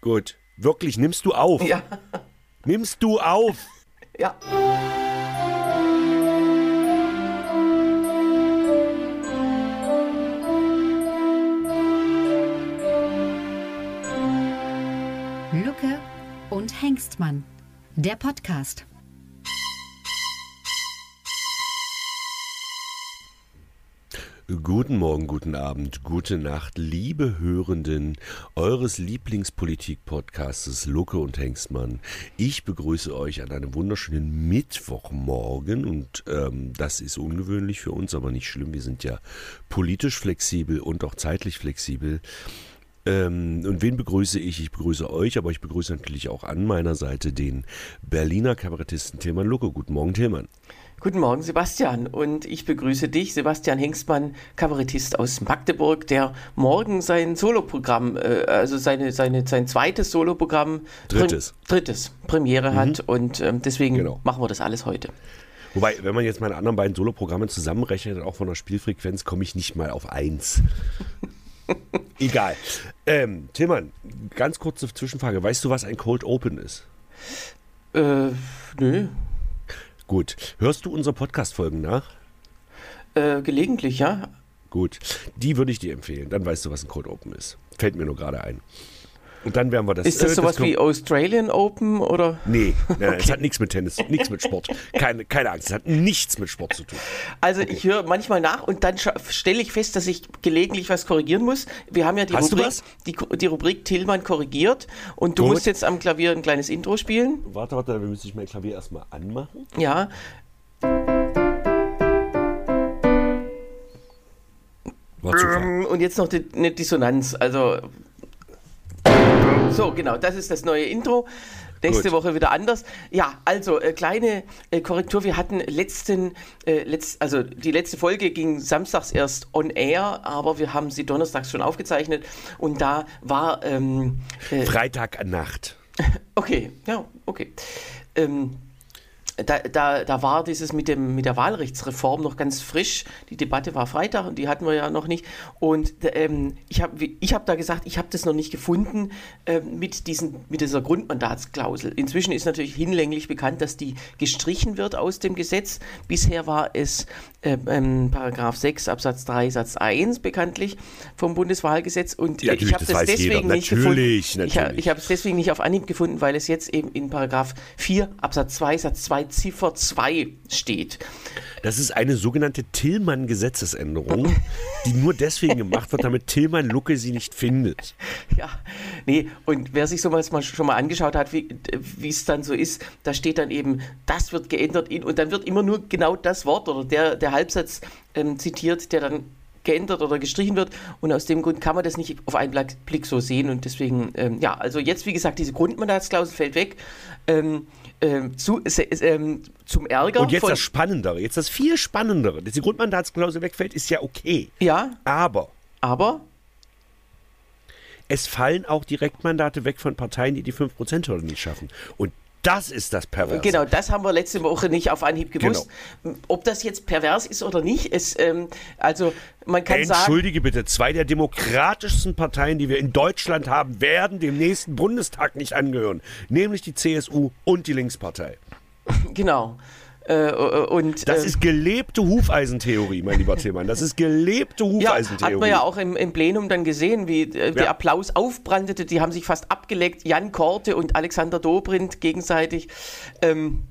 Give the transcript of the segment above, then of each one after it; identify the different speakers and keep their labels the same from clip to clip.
Speaker 1: Gut. Wirklich, nimmst du auf?
Speaker 2: Ja.
Speaker 1: Nimmst du auf?
Speaker 2: Ja.
Speaker 3: Lucke und Hengstmann. Der Podcast.
Speaker 1: Guten Morgen, guten Abend, gute Nacht, liebe Hörenden eures Lieblingspolitik-Podcastes Lucke und Hengstmann. Ich begrüße euch an einem wunderschönen Mittwochmorgen und ähm, das ist ungewöhnlich für uns, aber nicht schlimm. Wir sind ja politisch flexibel und auch zeitlich flexibel. Ähm, und wen begrüße ich? Ich begrüße euch, aber ich begrüße natürlich auch an meiner Seite den Berliner Kabarettisten Tilman Lucke. Guten Morgen, Tilman.
Speaker 2: Guten Morgen, Sebastian. Und ich begrüße dich, Sebastian Hengstmann, Kabarettist aus Magdeburg, der morgen sein Soloprogramm, äh, also seine, seine, sein zweites Soloprogramm.
Speaker 1: Drittes.
Speaker 2: Prim drittes, Premiere hat. Und ähm, deswegen
Speaker 1: Genau.
Speaker 2: machen wir das alles heute.
Speaker 1: Wobei, wenn man jetzt meine anderen beiden Soloprogramme zusammenrechnet, auch von der Spielfrequenz, komme ich nicht mal auf eins. Egal. Ähm, Tillmann, ganz kurze Zwischenfrage. Weißt du, was ein Cold Open ist?
Speaker 2: Äh, nö.
Speaker 1: Gut. Hörst du unsere Podcast-Folgen nach?
Speaker 2: Äh, gelegentlich, ja.
Speaker 1: Gut. Die würde ich dir empfehlen. Dann weißt du, was ein Cold Open ist. Fällt mir nur gerade ein. Und dann werden wir das.
Speaker 2: Ist das
Speaker 1: äh,
Speaker 2: sowas
Speaker 1: kommt-
Speaker 2: wie Australian Open oder?
Speaker 1: Nee, nein, nein, es hat nichts mit Tennis, nichts mit Sport. Keine, keine Angst, es hat nichts mit Sport zu tun.
Speaker 2: Also ich höre manchmal nach und dann stelle ich fest, dass ich gelegentlich was korrigieren muss. Wir haben ja die
Speaker 1: Hast
Speaker 2: Rubrik, die, die Rubrik Tillmann korrigiert und du
Speaker 1: Gut.
Speaker 2: musst jetzt am Klavier ein kleines Intro spielen.
Speaker 1: Warte, warte, wir müssen ich mein Klavier erstmal anmachen.
Speaker 2: Ja. Und jetzt noch die, eine Dissonanz. Also. So, genau, das ist das neue Intro. Nächste
Speaker 1: Gut.
Speaker 2: Woche wieder anders. Ja, also äh, kleine äh, Korrektur. Wir hatten letzten, äh, letzt, also die letzte Folge ging samstags erst on air, aber wir haben sie donnerstags schon aufgezeichnet und da war ähm, äh,
Speaker 1: Freitagnacht.
Speaker 2: Okay, ja, okay. Ähm, da, da, da war dieses mit, dem, mit der Wahlrechtsreform noch ganz frisch. Die Debatte war Freitag und die hatten wir ja noch nicht. Und ähm, ich habe ich hab da gesagt, ich habe das noch nicht gefunden ähm, mit, diesen, mit dieser Grundmandatsklausel. Inzwischen ist natürlich hinlänglich bekannt, dass die gestrichen wird aus dem Gesetz. Bisher war es ähm, ähm, Paragraph 6 Absatz 3 Satz 1 bekanntlich vom Bundeswahlgesetz. Und
Speaker 1: Ja,
Speaker 2: äh, ich habe
Speaker 1: das
Speaker 2: das, deswegen nicht
Speaker 1: Natürlich,
Speaker 2: gefunden. Ich,
Speaker 1: natürlich.
Speaker 2: ich habe es deswegen nicht auf Anhieb gefunden, weil es jetzt eben in Paragraph 4 Absatz 2 Satz 2 Ziffer 2 steht.
Speaker 1: Das ist eine sogenannte Tillmann-Gesetzesänderung, die nur deswegen gemacht wird, damit Tillmann Lucke sie nicht findet.
Speaker 2: Ja, nee, und wer sich sowas mal schon mal angeschaut hat, wie wie es dann so ist, da steht dann eben, das wird geändert in, und dann wird immer nur genau das Wort oder der, der Halbsatz ähm, zitiert, der dann geändert oder gestrichen wird und aus dem Grund kann man das nicht auf einen Blick so sehen und deswegen, ähm, ja, also jetzt wie gesagt, diese Grundmandatsklausel fällt weg, ähm, ähm, zu, ähm, zum Ärger
Speaker 1: Und jetzt das Spannendere, jetzt das viel Spannendere, dass die Grundmandatsklausel wegfällt, ist ja okay.
Speaker 2: ja,
Speaker 1: Aber
Speaker 2: aber
Speaker 1: es fallen auch Direktmandate weg von Parteien, die die 5%-Hürde nicht schaffen. Und das ist das Perverse.
Speaker 2: Genau, das haben wir letzte Woche nicht auf Anhieb gewusst. Ob das jetzt pervers ist oder nicht, ist, ähm, also man kann sagen,
Speaker 1: Entschuldige bitte, zwei der demokratischsten Parteien, die wir in Deutschland haben, werden dem nächsten Bundestag nicht angehören. Nämlich die CSU und die Linkspartei.
Speaker 2: genau. Äh, und
Speaker 1: Das
Speaker 2: ähm,
Speaker 1: ist gelebte Hufeisentheorie, mein lieber Tillmann. Das ist gelebte
Speaker 2: ja,
Speaker 1: Hufeisentheorie.
Speaker 2: hat man ja auch im, im Plenum dann gesehen, wie äh, der
Speaker 1: Ja.
Speaker 2: Applaus aufbrandete. Die haben sich fast abgeleckt, Jan Korte und Alexander Dobrindt gegenseitig. Ähm,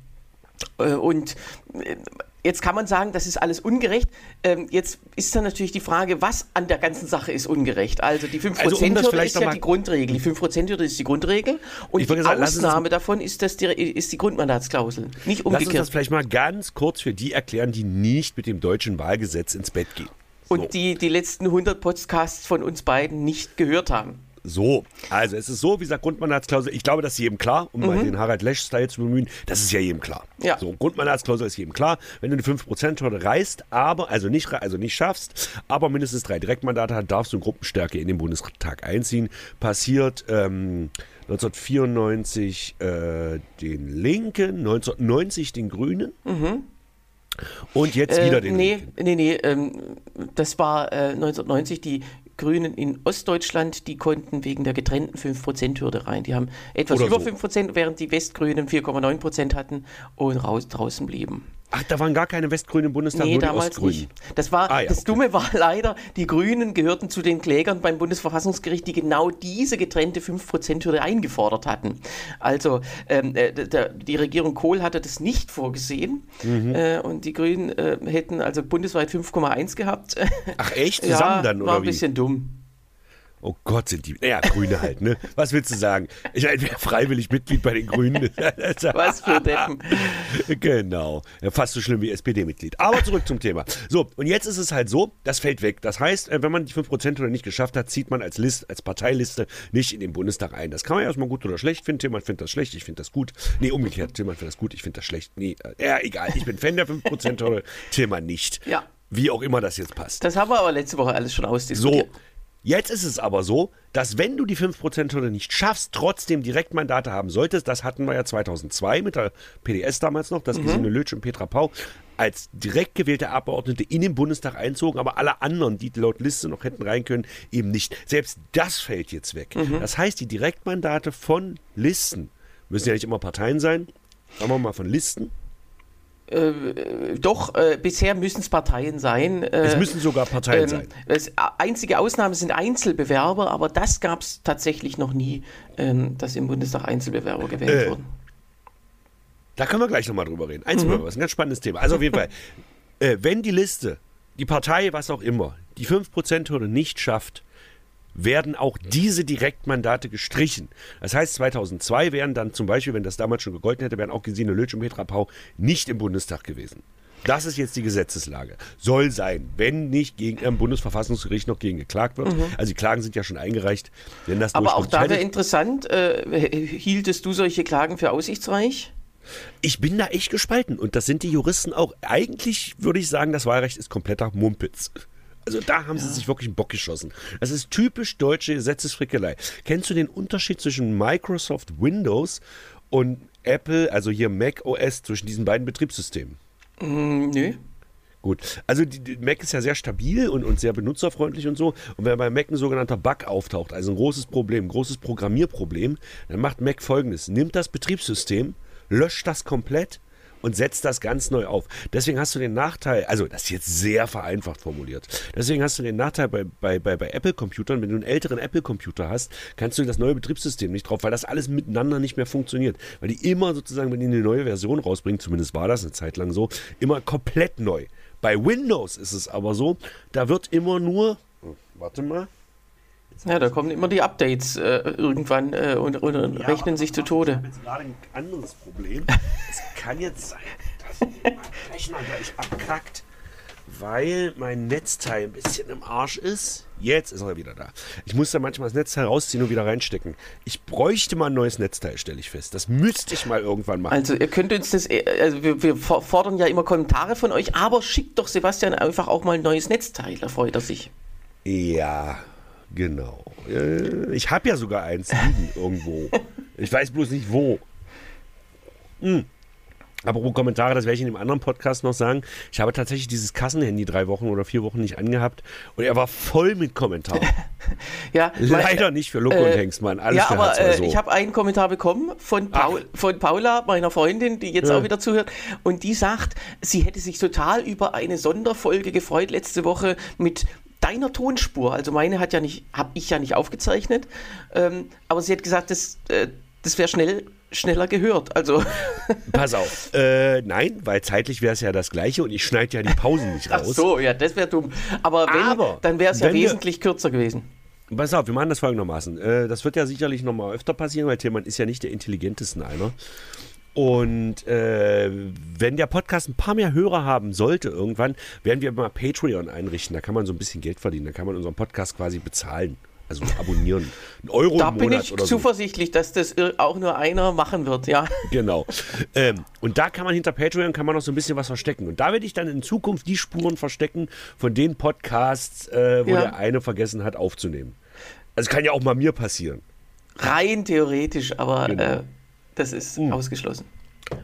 Speaker 2: äh, und äh, jetzt kann man sagen, das ist alles ungerecht. Ähm, jetzt ist dann natürlich die Frage, was an der ganzen Sache ist ungerecht. Also die 5%-Hürde
Speaker 1: Also um
Speaker 2: ist ja die Grundregel. Die 5%-Hürde ist die Grundregel und
Speaker 1: Ich
Speaker 2: die
Speaker 1: sagen,
Speaker 2: Ausnahme davon ist, das die, ist die Grundmandatsklausel. Nicht
Speaker 1: Lass uns
Speaker 2: umgekehrt.
Speaker 1: das vielleicht mal ganz kurz für die erklären, die nicht mit dem deutschen Wahlgesetz ins Bett gehen.
Speaker 2: und
Speaker 1: so.
Speaker 2: die die letzten 100 Podcasts von uns beiden nicht gehört haben.
Speaker 1: So, also es ist so, wie gesagt, Grundmandatsklausel, ich glaube, das ist jedem klar, um mal den Harald Lesch-Style zu bemühen, das ist ja jedem klar.
Speaker 2: Ja.
Speaker 1: So, Grundmandatsklausel ist jedem klar, wenn du die 5%-Hürde reißt, aber, also nicht, also nicht schaffst, aber mindestens drei Direktmandate hat, darfst du in Gruppenstärke in den Bundestag einziehen. Passiert ähm, 1994 äh, den Linken, 1990 den Grünen und jetzt wieder
Speaker 2: Äh,
Speaker 1: den
Speaker 2: nee,
Speaker 1: Linken.
Speaker 2: nee, nee, ähm, das war äh, 1990 die Grünen in Ostdeutschland, die konnten wegen der getrennten 5%-Hürde rein. Die haben etwas Oder über so. 5%, während die Westgrünen 4,9% hatten und raus, draußen blieben.
Speaker 1: Ach, da waren gar keine Westgrünen im Bundestag, nee, nur die damals Ostgrünen. Nicht.
Speaker 2: Das, war, ah, ja, das okay. Dumme war leider, die Grünen gehörten zu den Klägern beim Bundesverfassungsgericht, die genau diese getrennte 5%-Hürde eingefordert hatten. Also ähm, äh, der, die Regierung Kohl hatte das nicht vorgesehen mhm. äh, und die Grünen äh, hätten also bundesweit 5,1 gehabt.
Speaker 1: Ach echt? Zusammen ja, dann, oder
Speaker 2: war ein bisschen dumm.
Speaker 1: Oh Gott, sind die. Ja, Grüne halt, ne? Was willst du sagen? Ich wäre freiwillig Mitglied bei den Grünen.
Speaker 2: Was für Deppen.
Speaker 1: Genau. Ja, fast so schlimm wie SPD-Mitglied. Aber zurück zum Thema. So, und jetzt ist es halt so, das fällt weg. Das heißt, äh, wenn man die 5% oder nicht geschafft hat, zieht man als List, als Parteiliste nicht in den Bundestag ein. Das kann man erstmal gut oder schlecht finden. Jemand findet das schlecht, ich finde das gut. Nee, umgekehrt. Jemand findet das gut, ich finde das schlecht. Nee, äh, ja, egal. Ich bin Fan der 5% oder Thema nicht.
Speaker 2: Ja.
Speaker 1: Wie auch immer das jetzt passt.
Speaker 2: Das haben wir aber letzte Woche alles schon ausdiskutiert.
Speaker 1: So, Jetzt ist es aber so, dass wenn du die 5%-Hürde nicht schaffst, trotzdem Direktmandate haben solltest, das hatten wir ja 2002 mit der PDS damals noch, dass mhm. Gesine Lötsch und Petra Pau als direkt gewählte Abgeordnete in den Bundestag einzogen, aber alle anderen, die laut Liste noch hätten rein können, eben nicht. Selbst das fällt jetzt weg. Mhm. Das heißt, die Direktmandate von Listen müssen ja nicht immer Parteien sein, sagen wir mal von Listen,
Speaker 2: äh, doch, äh, bisher müssen es Parteien sein.
Speaker 1: Äh, es müssen sogar Parteien ähm, sein.
Speaker 2: Das einzige Ausnahme sind Einzelbewerber, aber das gab es tatsächlich noch nie, ähm, dass im Bundestag Einzelbewerber gewählt äh, wurden.
Speaker 1: Da können wir gleich nochmal drüber reden. Einzelbewerber mhm. ist ein ganz spannendes Thema. Also auf jeden Fall, äh, wenn die Liste, die Partei, was auch immer, die 5%-Hürde nicht schafft, werden auch diese Direktmandate gestrichen. Das heißt, 2002 wären dann zum Beispiel, wenn das damals schon gegolten hätte, wären auch Gesine Lötsch und Petra Pau nicht im Bundestag gewesen. Das ist jetzt die Gesetzeslage. Soll sein, wenn nicht gegen im Bundesverfassungsgericht noch gegen geklagt wird. Mhm. Also die Klagen sind ja schon eingereicht. Wenn das
Speaker 2: Aber auch da wäre interessant, äh, hieltest du solche Klagen für aussichtsreich?
Speaker 1: Ich bin da echt gespalten und das sind die Juristen auch. Eigentlich würde ich sagen, das Wahlrecht ist kompletter Mumpitz. Also da haben ja. sie sich wirklich einen Bock geschossen. Das ist typisch deutsche Gesetzesfrickelei. Kennst du den Unterschied zwischen Microsoft Windows und Apple, also hier Mac OS, zwischen diesen beiden Betriebssystemen?
Speaker 2: Mm, nö.
Speaker 1: Gut, also die, die, Mac ist ja sehr stabil und, und sehr benutzerfreundlich und so. Und wenn bei Mac ein sogenannter Bug auftaucht, also ein großes Problem, ein großes Programmierproblem, dann macht Mac folgendes: nimmt das Betriebssystem, löscht das komplett und setzt das ganz neu auf. Deswegen hast du den Nachteil, also das ist jetzt sehr vereinfacht formuliert, deswegen hast du den Nachteil bei, bei, bei, bei Apple-Computern, wenn du einen älteren Apple-Computer hast, kannst du das neue Betriebssystem nicht drauf, weil das alles miteinander nicht mehr funktioniert. Weil die immer sozusagen, wenn die eine neue Version rausbringen, zumindest war das eine Zeit lang so, immer komplett neu. Bei Windows ist es aber so, da wird immer nur, oh, warte mal,
Speaker 2: ja, da kommen immer die Updates äh, irgendwann äh, und, und ja, rechnen sich zu Tode. Ich habe
Speaker 1: jetzt gerade ein anderes Problem. es kann jetzt sein, dass mein Rechner gleich abkackt, weil mein Netzteil ein bisschen im Arsch ist. Jetzt ist er wieder da. Ich muss da manchmal das Netzteil rausziehen und wieder reinstecken. Ich bräuchte mal ein neues Netzteil, stelle ich fest. Das müsste ich mal irgendwann machen.
Speaker 2: Also ihr könnt uns das, äh, also wir, wir fordern ja immer Kommentare von euch, aber schickt doch Sebastian einfach auch mal ein neues Netzteil, da freut er sich.
Speaker 1: Ja, Genau. Äh, ich habe ja sogar eins liegen irgendwo. Ich weiß bloß nicht wo. Hm. Apropos Kommentare, das werde ich in dem anderen Podcast noch sagen. Ich habe tatsächlich dieses Kassenhandy drei Wochen oder vier Wochen nicht angehabt und er war voll mit Kommentaren.
Speaker 2: ja,
Speaker 1: Leider mein, nicht für Luke äh, und Hengstmann. Alles
Speaker 2: ja, aber äh, so. ich habe einen Kommentar bekommen von, Paul, von Paula, meiner Freundin, die jetzt ja. auch wieder zuhört. Und die sagt, sie hätte sich total über eine Sonderfolge gefreut letzte Woche mit deiner Tonspur. Also meine hat ja nicht, habe ich ja nicht aufgezeichnet. Ähm, aber sie hat gesagt, das, äh, das wäre schnell schneller gehört. Also.
Speaker 1: Pass auf. Äh, nein, weil zeitlich wäre es ja das gleiche und ich schneide ja die Pausen nicht raus.
Speaker 2: Ach so, ja, das wäre dumm. Aber, wenn, Aber dann wäre es ja wesentlich kürzer gewesen.
Speaker 1: Pass auf, wir machen das folgendermaßen. Äh, das wird ja sicherlich nochmal öfter passieren, weil Tillmann ist ja nicht der intelligenteste einer. Und äh, wenn der Podcast ein paar mehr Hörer haben sollte irgendwann, werden wir mal Patreon einrichten. Da kann man so ein bisschen Geld verdienen. Da kann man unseren Podcast quasi bezahlen. Also abonnieren. Ein Euro
Speaker 2: da
Speaker 1: im Monat
Speaker 2: bin ich zuversichtlich,
Speaker 1: so.
Speaker 2: dass das auch nur einer machen wird, ja.
Speaker 1: Genau. Ähm, und da kann man hinter Patreon kann man noch so ein bisschen was verstecken. Und da werde ich dann in Zukunft die Spuren verstecken von den Podcasts, äh, wo ja. der eine vergessen hat aufzunehmen. Also kann ja auch mal mir passieren.
Speaker 2: Rein theoretisch, aber genau. äh, das ist mhm. ausgeschlossen.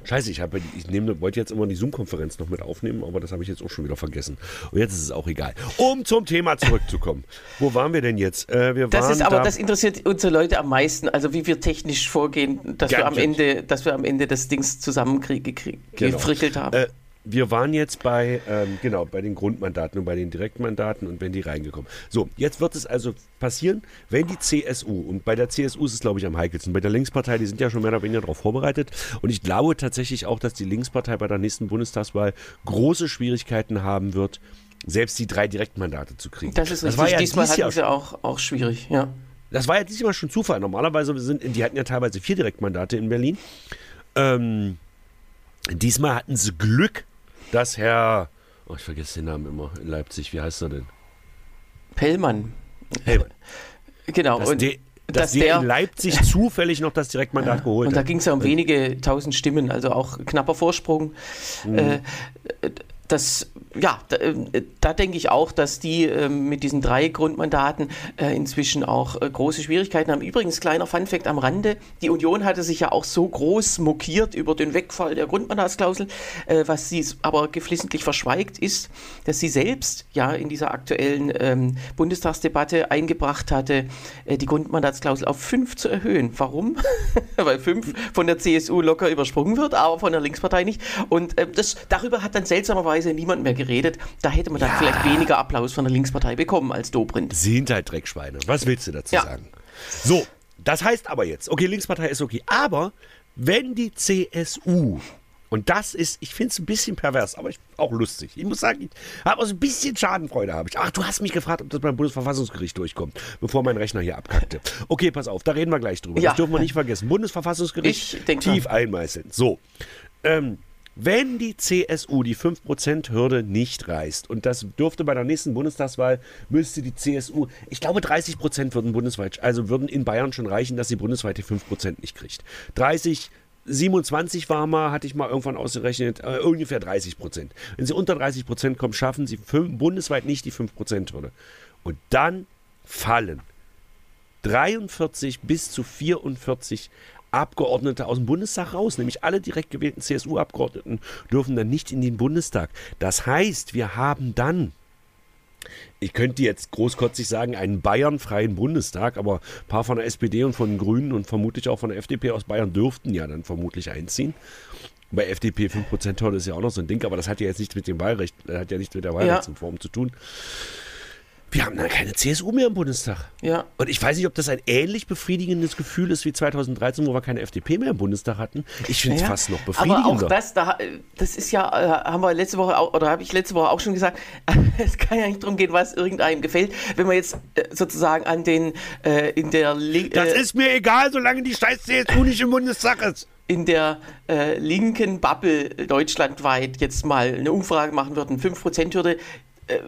Speaker 1: Scheiße, ich, habe, ich nehme, wollte jetzt immer die Zoom-Konferenz noch mit aufnehmen, aber das habe ich jetzt auch schon wieder vergessen. Und jetzt ist es auch egal. Um zum Thema zurückzukommen. Wo waren wir denn jetzt? Äh, wir
Speaker 2: das ist aber,
Speaker 1: da,
Speaker 2: das interessiert unsere Leute am meisten, also wie wir technisch vorgehen, dass,
Speaker 1: Ja,
Speaker 2: wir am. Ende, dass wir am Ende das Dings zusammengefrichelt haben.
Speaker 1: Äh, wir waren jetzt bei, ähm, genau, bei den Grundmandaten und bei den Direktmandaten und wenn die reingekommen. So, jetzt wird es also passieren, wenn die CSU, und bei der CSU ist es, glaube ich, am heikelsten, bei der Linkspartei, die sind ja schon mehr oder weniger darauf vorbereitet. Und ich glaube tatsächlich auch, dass die Linkspartei bei der nächsten Bundestagswahl große Schwierigkeiten haben wird, selbst die drei Direktmandate zu kriegen.
Speaker 2: das ist richtig.
Speaker 1: war ja
Speaker 2: Diesmal
Speaker 1: Jahr
Speaker 2: hatten sie auch, auch schwierig, ja.
Speaker 1: das war ja diesmal schon Zufall. Normalerweise sind, die hatten ja teilweise vier Direktmandate in Berlin. Ähm, diesmal hatten sie Glück, dass Herr, oh, ich vergesse den Namen immer in Leipzig, wie heißt er denn?
Speaker 2: Pellmann.
Speaker 1: Hellmann.
Speaker 2: Genau.
Speaker 1: Dass,
Speaker 2: und
Speaker 1: der, dass,
Speaker 2: dass
Speaker 1: der, in Leipzig zufällig noch das Direktmandat geholt
Speaker 2: Und da
Speaker 1: hat.
Speaker 2: ging es ja um wenige tausend Stimmen, also auch knapper Vorsprung.
Speaker 1: Mhm.
Speaker 2: Äh, das, ja, da, äh, da denke ich auch, dass die äh, mit diesen drei Grundmandaten äh, inzwischen auch äh, große Schwierigkeiten haben. Übrigens, kleiner Funfact am Rande, die Union hatte sich ja auch so groß mokiert über den Wegfall der Grundmandatsklausel, was sie aber geflissentlich verschweigt ist, dass sie selbst ja in dieser aktuellen ähm, Bundestagsdebatte eingebracht hatte, die Grundmandatsklausel auf fünf zu erhöhen. Warum? Weil fünf von der CSU locker übersprungen wird, aber von der Linkspartei nicht. Und äh, das, darüber hat dann seltsamerweise niemand mehr geredet. Da hätte man dann vielleicht weniger Applaus von der Linkspartei bekommen als Dobrindt.
Speaker 1: sind halt Dreckschweine. Was willst du dazu
Speaker 2: Ja.
Speaker 1: sagen? So, das heißt aber jetzt, okay, Linkspartei ist okay, aber wenn die CSU, und das ist, ich finde es ein bisschen pervers, aber ich, auch lustig. Ich muss sagen, ich habe auch so ein bisschen Schadenfreude habe ich. Ach, du hast mich gefragt, ob das beim Bundesverfassungsgericht durchkommt, bevor mein Rechner hier abkackte. Okay, pass auf, da reden wir gleich drüber.
Speaker 2: Ja.
Speaker 1: Das dürfen wir nicht vergessen. Bundesverfassungsgericht tief einmeißeln. So, ähm, wenn die CSU die 5%-Hürde nicht reißt, und das dürfte bei der nächsten Bundestagswahl, müsste die CSU, ich glaube 30% würden bundesweit, also würden in Bayern schon reichen, dass sie bundesweit die 5% nicht kriegt. 30, 27 war mal, hatte ich mal irgendwann ausgerechnet, äh, ungefähr 30 Prozent. Wenn sie unter 30 Prozent kommen, schaffen sie fünf, bundesweit nicht die 5-Prozent-Hürde. Und dann fallen 43 bis zu 44 Abgeordnete aus dem Bundestag raus, nämlich alle direkt gewählten CSU-Abgeordneten dürfen dann nicht in den Bundestag. Das heißt, wir haben dann, ich könnte jetzt großkotzig sagen, einen bayernfreien Bundestag, aber ein paar von der SPD und von den Grünen und vermutlich auch von der FDP aus Bayern dürften ja dann vermutlich einziehen. Bei FDP 5%-Hürde ist ja auch noch so ein Ding, aber das hat ja jetzt nichts mit dem Wahlrecht, das hat ja nichts mit der Wahlrechtsreform zu tun. Wir haben dann keine CSU mehr im Bundestag.
Speaker 2: Ja.
Speaker 1: Und ich weiß nicht, ob das ein ähnlich befriedigendes Gefühl ist wie 2013, wo wir keine FDP mehr im Bundestag hatten. Ich finde es
Speaker 2: Ja,
Speaker 1: fast noch befriedigender.
Speaker 2: Aber auch das, da, das ist ja, äh, haben wir letzte Woche auch, oder habe ich letzte Woche auch schon gesagt, es kann ja nicht darum gehen, was irgendeinem gefällt. Wenn man jetzt äh, sozusagen an den äh, in der Lin-
Speaker 1: das
Speaker 2: äh,
Speaker 1: ist mir egal, solange die scheiß CSU nicht im Bundestag ist.
Speaker 2: in der äh, linken Bubble deutschlandweit jetzt mal eine Umfrage machen würden, 5%-Hürde, äh,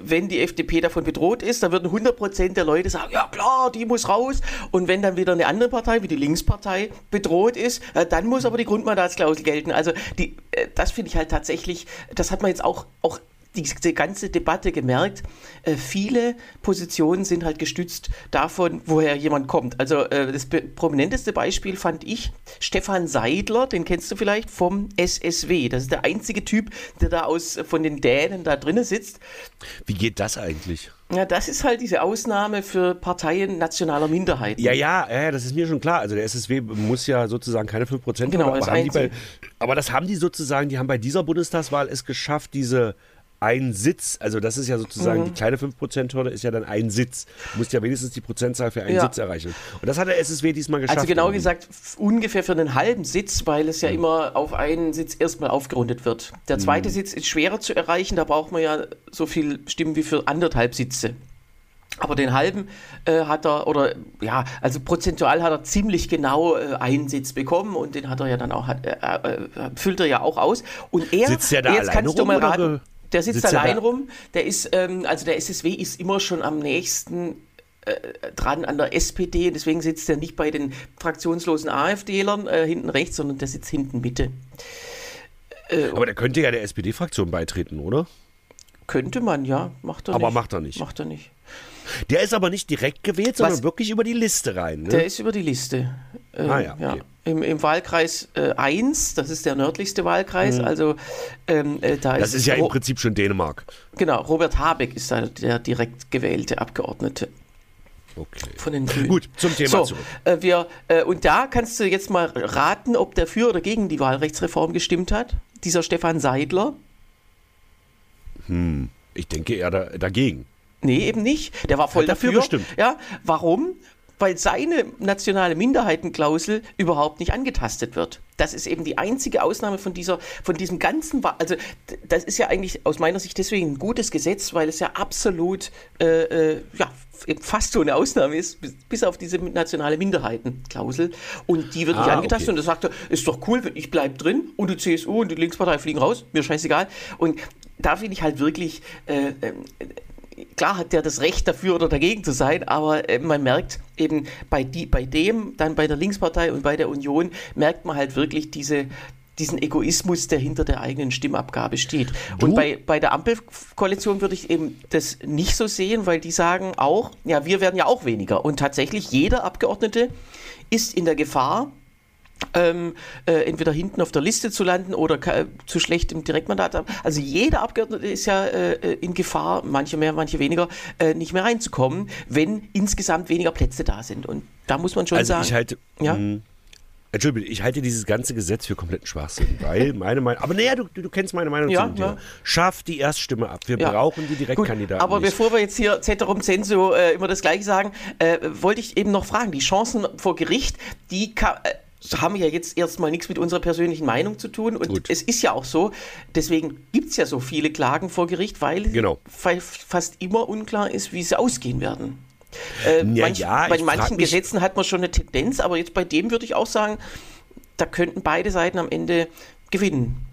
Speaker 2: wenn die FDP davon bedroht ist, dann würden 100% der Leute sagen, ja klar, die muss raus. Und wenn dann wieder eine andere Partei, wie die Linkspartei, bedroht ist, äh, dann muss aber die Grundmandatsklausel gelten. Also die, äh, das finde ich halt tatsächlich, das hat man jetzt auch, auch diese ganze Debatte gemerkt, äh, viele Positionen sind halt gestützt davon, woher jemand kommt. Also äh, das prominenteste Beispiel fand ich Stefan Seidler, den kennst du vielleicht vom SSW. Das ist der einzige Typ, der da aus von den Dänen da drinnen sitzt.
Speaker 1: Wie geht das eigentlich?
Speaker 2: Ja, das ist halt diese Ausnahme für Parteien nationaler Minderheiten.
Speaker 1: Ja, ja, ja, das ist mir schon klar. Also der SSW muss ja sozusagen keine 5%
Speaker 2: Genau,
Speaker 1: haben, aber, haben bei, aber das haben die sozusagen, die haben bei dieser Bundestagswahl es geschafft, diese einen Sitz, also das ist ja sozusagen,
Speaker 2: Mhm.
Speaker 1: die kleine 5%-Hürde ist ja dann ein Sitz. Du musst ja wenigstens die Prozentzahl für einen
Speaker 2: Ja.
Speaker 1: Sitz erreichen. Und das hat der SSW diesmal geschafft.
Speaker 2: Also genau gesagt ungefähr für einen halben Sitz, weil es ja immer auf einen Sitz erstmal aufgerundet wird. Der zweite Sitz ist schwerer zu erreichen, da braucht man ja so viel Stimmen wie für anderthalb Sitze. Aber den halben äh, hat er, oder ja, also prozentual hat er ziemlich genau äh, einen Sitz bekommen und den hat er ja dann auch, hat, äh, äh, füllt er ja auch aus. Und er,
Speaker 1: Sitzt der da
Speaker 2: jetzt kannst du mal raten, der sitzt,
Speaker 1: sitzt
Speaker 2: allein rum, der ist, ähm, also der SSW ist immer schon am nächsten äh, dran an der SPD, deswegen sitzt er nicht bei den fraktionslosen AfDlern äh, hinten rechts, sondern der sitzt hinten Mitte.
Speaker 1: Aber der könnte ja der SPD-Fraktion beitreten, oder?
Speaker 2: Könnte man, ja, macht er
Speaker 1: Aber
Speaker 2: nicht.
Speaker 1: macht er nicht.
Speaker 2: Macht er nicht.
Speaker 1: Der ist aber nicht direkt gewählt, sondern
Speaker 2: Was-
Speaker 1: wirklich über die Liste rein. Ne?
Speaker 2: Der ist über die Liste. Ähm,
Speaker 1: Ah ja, okay.
Speaker 2: Im, im Wahlkreis äh, 1, das ist der nördlichste Wahlkreis. Mhm. Also
Speaker 1: ähm, äh, da Das ist, ist ja im Prinzip schon Dänemark.
Speaker 2: Genau, Robert Habeck ist da der direkt gewählte Abgeordnete.
Speaker 1: Okay.
Speaker 2: Von den Grünen.
Speaker 1: Gut, zum Thema
Speaker 2: so, zurück. Äh, wir, äh, und da kannst du jetzt mal raten, ob der für oder gegen die Wahlrechtsreform gestimmt hat. Dieser Stefan Seidler.
Speaker 1: Hm, ich denke eher da, dagegen.
Speaker 2: Nee, eben nicht. Der war voll hat dafür.
Speaker 1: Bestimmt.
Speaker 2: Ja, warum? Weil seine nationale Minderheitenklausel überhaupt nicht angetastet wird. Das ist eben die einzige Ausnahme von dieser, von diesem ganzen, also das ist ja eigentlich aus meiner Sicht deswegen ein gutes Gesetz, weil es ja absolut, äh, äh ja, fast so eine Ausnahme ist, bis, bis, auf diese nationale Minderheitenklausel. Und die wird nicht ah, angetastet. Okay. Und da sagt er, ist doch cool, ich bleibe drin und die CSU und die Linkspartei fliegen raus, mir scheißegal. Und da finde ich halt wirklich, äh, äh klar hat der das Recht dafür oder dagegen zu sein, aber äh, man merkt eben bei, die, bei dem, dann bei der Linkspartei und bei der Union, merkt man halt wirklich diese, diesen Egoismus, der hinter der eigenen Stimmabgabe steht. Du? Und bei, bei der Ampelkoalition würde ich eben das nicht so sehen, weil die sagen auch, ja, wir werden ja auch weniger. Und tatsächlich jeder Abgeordnete ist in der Gefahr, ähm, äh, entweder hinten auf der Liste zu landen oder zu schlecht im Direktmandat. Also jeder Abgeordnete ist ja äh, in Gefahr, manche mehr, manche weniger, äh, nicht mehr reinzukommen, wenn insgesamt weniger Plätze da sind. Und da muss man schon
Speaker 1: also
Speaker 2: sagen.
Speaker 1: Ich halte, ja? Mh, Entschuldigung, ich halte dieses ganze Gesetz für kompletten Schwachsinn, weil meine Meinung, aber naja, du, du kennst meine Meinung
Speaker 2: ja, zu ja.
Speaker 1: Schaff die Erststimme ab. Wir ja. brauchen die Direktkandidaten.
Speaker 2: Gut, aber
Speaker 1: nicht.
Speaker 2: bevor wir jetzt hier Zeterum Censo äh, immer das Gleiche sagen, äh, wollte ich eben noch fragen, die Chancen vor Gericht, die äh, haben ja jetzt erstmal nichts mit unserer persönlichen Meinung zu tun. Und Gut. es ist ja auch so, deswegen gibt es ja so viele Klagen vor Gericht, weil
Speaker 1: genau.
Speaker 2: fast immer unklar ist, wie sie ausgehen werden. Äh,
Speaker 1: ja, manch, ja,
Speaker 2: bei manchen Gesetzen hat man schon eine Tendenz, aber jetzt bei dem würde ich auch sagen, da könnten beide Seiten am Ende gewinnen.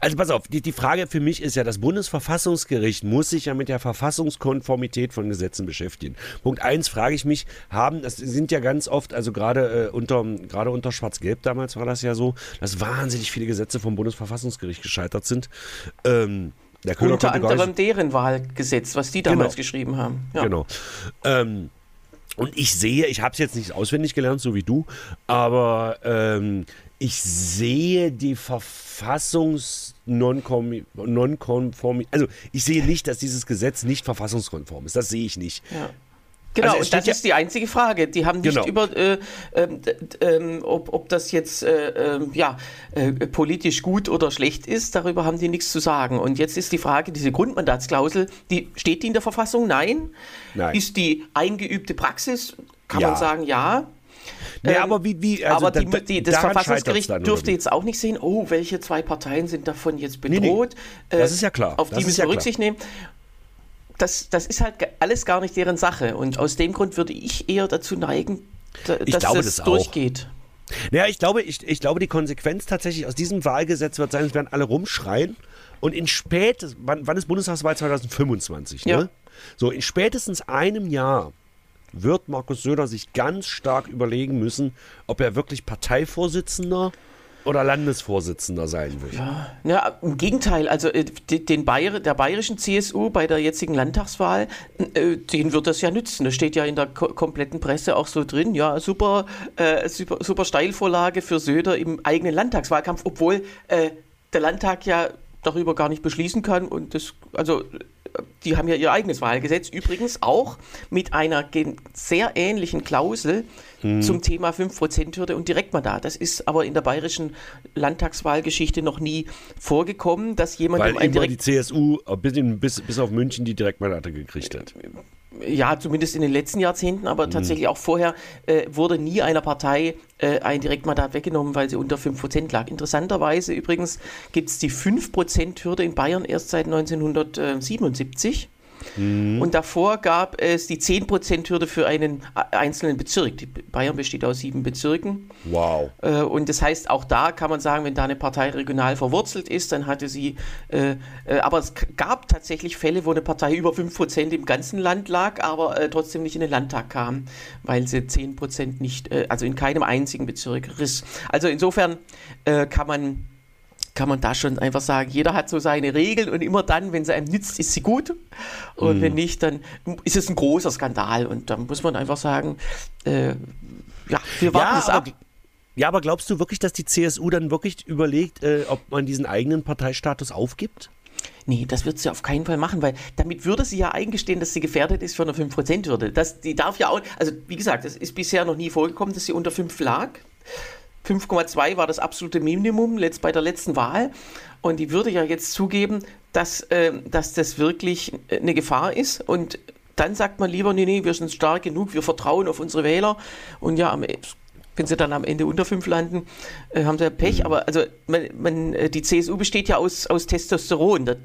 Speaker 1: Also pass auf, die, die Frage für mich ist ja, das Bundesverfassungsgericht muss sich ja mit der Verfassungskonformität von Gesetzen beschäftigen. Punkt eins frage ich mich, haben, das sind ja ganz oft, also gerade äh, unter, gerade unter Schwarz-Gelb damals war das ja so, dass wahnsinnig viele Gesetze vom Bundesverfassungsgericht gescheitert sind.
Speaker 2: Ähm, Unter anderem deren Wahlgesetz, was die damals genau. geschrieben haben.
Speaker 1: Ja. Genau. Ähm, und ich sehe, ich habe es jetzt nicht auswendig gelernt, so wie du, aber ähm, ich sehe die Verfassungs-Nonkonformität. Also ich sehe nicht, dass dieses Gesetz nicht verfassungskonform ist. Das sehe ich nicht.
Speaker 2: Ja. Genau, also das ja ist die einzige Frage. Die haben nicht genau. über, äh, äh, äh, ob, ob das jetzt äh, ähm, ja, äh, politisch gut oder schlecht ist, darüber haben die nichts zu sagen. Und jetzt ist die Frage, diese Grundmandatsklausel, die steht die in der Verfassung? Nein.
Speaker 1: Nein.
Speaker 2: Ist die eingeübte Praxis? Kann ja. man sagen, ja.
Speaker 1: Nee, ähm, aber wie, wie
Speaker 2: also aber die, die, das Verfassungsgericht dann, dürfte jetzt auch nicht sehen, oh, welche zwei Parteien sind davon jetzt bedroht.
Speaker 1: Nee, nee. Das ist ja klar.
Speaker 2: Auf
Speaker 1: das
Speaker 2: die müssen wir ja Rücksicht nehmen das, das ist halt alles gar nicht deren Sache. Und aus dem Grund würde ich eher dazu neigen, da, dass
Speaker 1: glaube,
Speaker 2: das, das durchgeht.
Speaker 1: Naja, ich glaube, ich, ich glaube, die Konsequenz tatsächlich aus diesem Wahlgesetz wird sein, es werden alle rumschreien. Und in spät, wann, wann ist Bundestagswahl 2025? Ne? Ja. So, in spätestens einem Jahr wird Markus Söder sich ganz stark überlegen müssen, ob er wirklich Parteivorsitzender oder Landesvorsitzender sein will.
Speaker 2: Ja, ja im Gegenteil. Also äh, den Bayer, der bayerischen CSU bei der jetzigen Landtagswahl, äh, den wird das ja nützen. Das steht ja in der kompletten Presse auch so drin. Ja, super, äh, super, super Steilvorlage für Söder im eigenen Landtagswahlkampf, obwohl äh, der Landtag ja darüber gar nicht beschließen kann und das, also die haben ja ihr eigenes Wahlgesetz, übrigens auch mit einer sehr ähnlichen Klausel hm. zum Thema 5%-Hürde und Direktmandat. Das ist aber in der bayerischen Landtagswahlgeschichte noch nie vorgekommen, dass jemand
Speaker 1: Weil um immer die CSU bis, in, bis, bis auf München die Direktmandate gekriegt hat
Speaker 2: ja, zumindest in den letzten Jahrzehnten, aber mhm. tatsächlich auch vorher äh, wurde nie einer Partei äh, ein Direktmandat weggenommen, weil sie unter 5% lag. Interessanterweise übrigens gibt es die 5%-Hürde in Bayern erst seit 1977. Mhm. Und davor gab es die 10%-Hürde für einen einzelnen Bezirk. Die Bayern besteht aus sieben Bezirken.
Speaker 1: Wow.
Speaker 2: Äh, und das heißt, auch da kann man sagen, wenn da eine Partei regional verwurzelt ist, dann hatte sie, äh, äh, aber es gab tatsächlich Fälle, wo eine Partei über 5% im ganzen Land lag, aber äh, trotzdem nicht in den Landtag kam, weil sie 10% nicht, äh, also in keinem einzigen Bezirk riss. Also insofern äh, kann man kann man da schon einfach sagen, jeder hat so seine Regeln und immer dann, wenn sie einem nützt, ist sie gut. Und mhm. wenn nicht, dann ist es ein großer Skandal. Und da muss man einfach sagen, äh, ja, wir warten ja, es ab.
Speaker 1: Ja, aber glaubst du wirklich, dass die CSU dann wirklich überlegt, äh, ob man diesen eigenen Parteistatus aufgibt?
Speaker 2: Nee, das wird sie auf keinen Fall machen, weil damit würde sie ja eingestehen, dass sie gefährdet ist für eine 5%-Hürde. die darf ja auch, also wie gesagt, es ist bisher noch nie vorgekommen, dass sie unter 5 lag. 5,2 war das absolute Minimum letzt, bei der letzten Wahl. Und die würde ja jetzt zugeben, dass, äh, dass das wirklich eine Gefahr ist. Und dann sagt man lieber, nee, nee, wir sind stark genug, wir vertrauen auf unsere Wähler. Und ja, wenn sie dann am Ende unter 5 landen, äh, haben sie Pech. Mhm. Aber also man, man, äh, die CSU besteht ja aus, aus Testosteron. Da,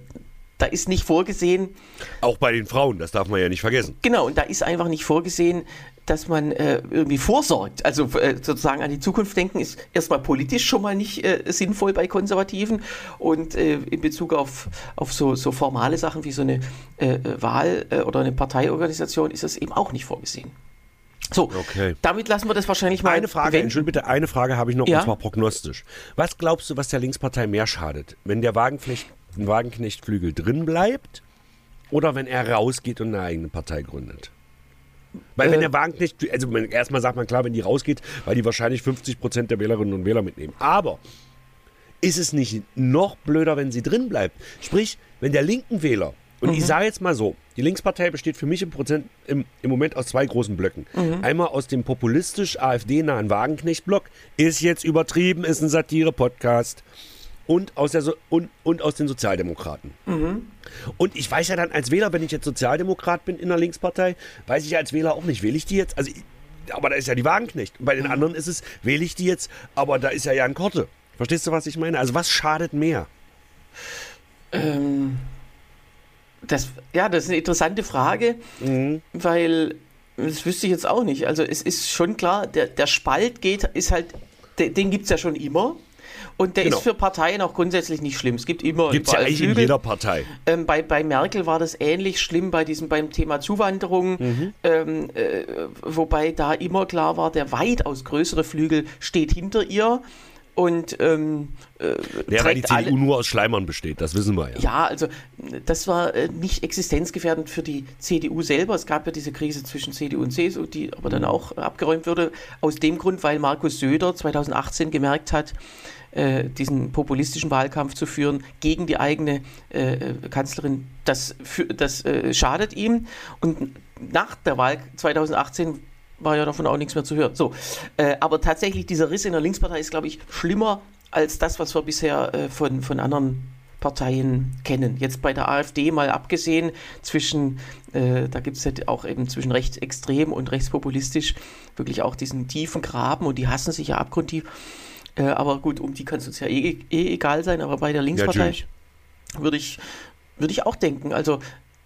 Speaker 2: da ist nicht vorgesehen.
Speaker 1: Auch bei den Frauen, das darf man ja nicht vergessen.
Speaker 2: Genau, und da ist einfach nicht vorgesehen, dass man äh, irgendwie vorsorgt. Also äh, sozusagen an die Zukunft denken ist erstmal politisch schon mal nicht äh, sinnvoll bei Konservativen und äh, in Bezug auf, auf so, so formale Sachen wie so eine äh, Wahl äh, oder eine Parteiorganisation ist das eben auch nicht vorgesehen. So, okay. damit lassen wir das wahrscheinlich mal.
Speaker 1: Eine Frage, Entschuldigung bitte, eine Frage habe ich noch, ja? und zwar prognostisch. Was glaubst du, was der Linkspartei mehr schadet? Wenn der Wagenknechtflügel drin bleibt oder wenn er rausgeht und eine eigene Partei gründet? Weil äh, wenn der Wagenknecht, also erstmal sagt man klar, wenn die rausgeht, weil die wahrscheinlich 50 Prozent der Wählerinnen und Wähler mitnehmen. Aber ist es nicht noch blöder, wenn sie drin bleibt? Sprich, wenn der linken Wähler, und mhm. ich sage jetzt mal so, die Linkspartei besteht für mich im, Prozent, im, im Moment aus zwei großen Blöcken. Mhm. Einmal aus dem populistisch AfD-nahen Wagenknecht-Block, ist jetzt übertrieben, ist ein Satire-Podcast und aus, der so und, und aus den Sozialdemokraten. Mhm. Und ich weiß ja dann als Wähler, wenn ich jetzt Sozialdemokrat bin in der Linkspartei, weiß ich ja als Wähler auch nicht, wähle ich die jetzt? Also, aber da ist ja die Wagenknecht. Und bei den mhm. anderen ist es, wähle ich die jetzt, aber da ist ja Jan Korte. Verstehst du, was ich meine? Also was schadet mehr?
Speaker 2: Ähm, das, ja, das ist eine interessante Frage, mhm. weil das wüsste ich jetzt auch nicht. Also es ist schon klar, der, der Spalt geht, ist halt, den gibt es ja schon immer. Und der genau. ist für Parteien auch grundsätzlich nicht schlimm. Es gibt immer.
Speaker 1: Gibt es ja eigentlich Flügel. in jeder Partei.
Speaker 2: Ähm, bei, bei Merkel war das ähnlich schlimm bei diesem, beim Thema Zuwanderung, mhm. ähm, äh, wobei da immer klar war, der weitaus größere Flügel steht hinter ihr und ähm,
Speaker 1: äh, ja, weil die CDU nur aus Schleimern besteht, das wissen wir ja.
Speaker 2: Ja, also das war äh, nicht existenzgefährdend für die CDU selber. Es gab ja diese Krise zwischen CDU und CSU, die aber dann mhm. auch abgeräumt wurde, aus dem Grund, weil Markus Söder 2018 gemerkt hat, äh, diesen populistischen Wahlkampf zu führen gegen die eigene äh, Kanzlerin, das, für, das äh, schadet ihm. Und nach der Wahl 2018 war ja davon auch nichts mehr zu hören. So, äh, aber tatsächlich dieser Riss in der Linkspartei ist, glaube ich, schlimmer als das, was wir bisher äh, von, von anderen Parteien kennen. Jetzt bei der AfD mal abgesehen zwischen, äh, da gibt es ja auch eben zwischen rechtsextrem und rechtspopulistisch wirklich auch diesen tiefen Graben und die hassen sich ja abgrundtief. Äh, aber gut, um die kann es uns ja eh, eh, egal sein, aber bei der Linkspartei würde ich, würd ich auch denken, also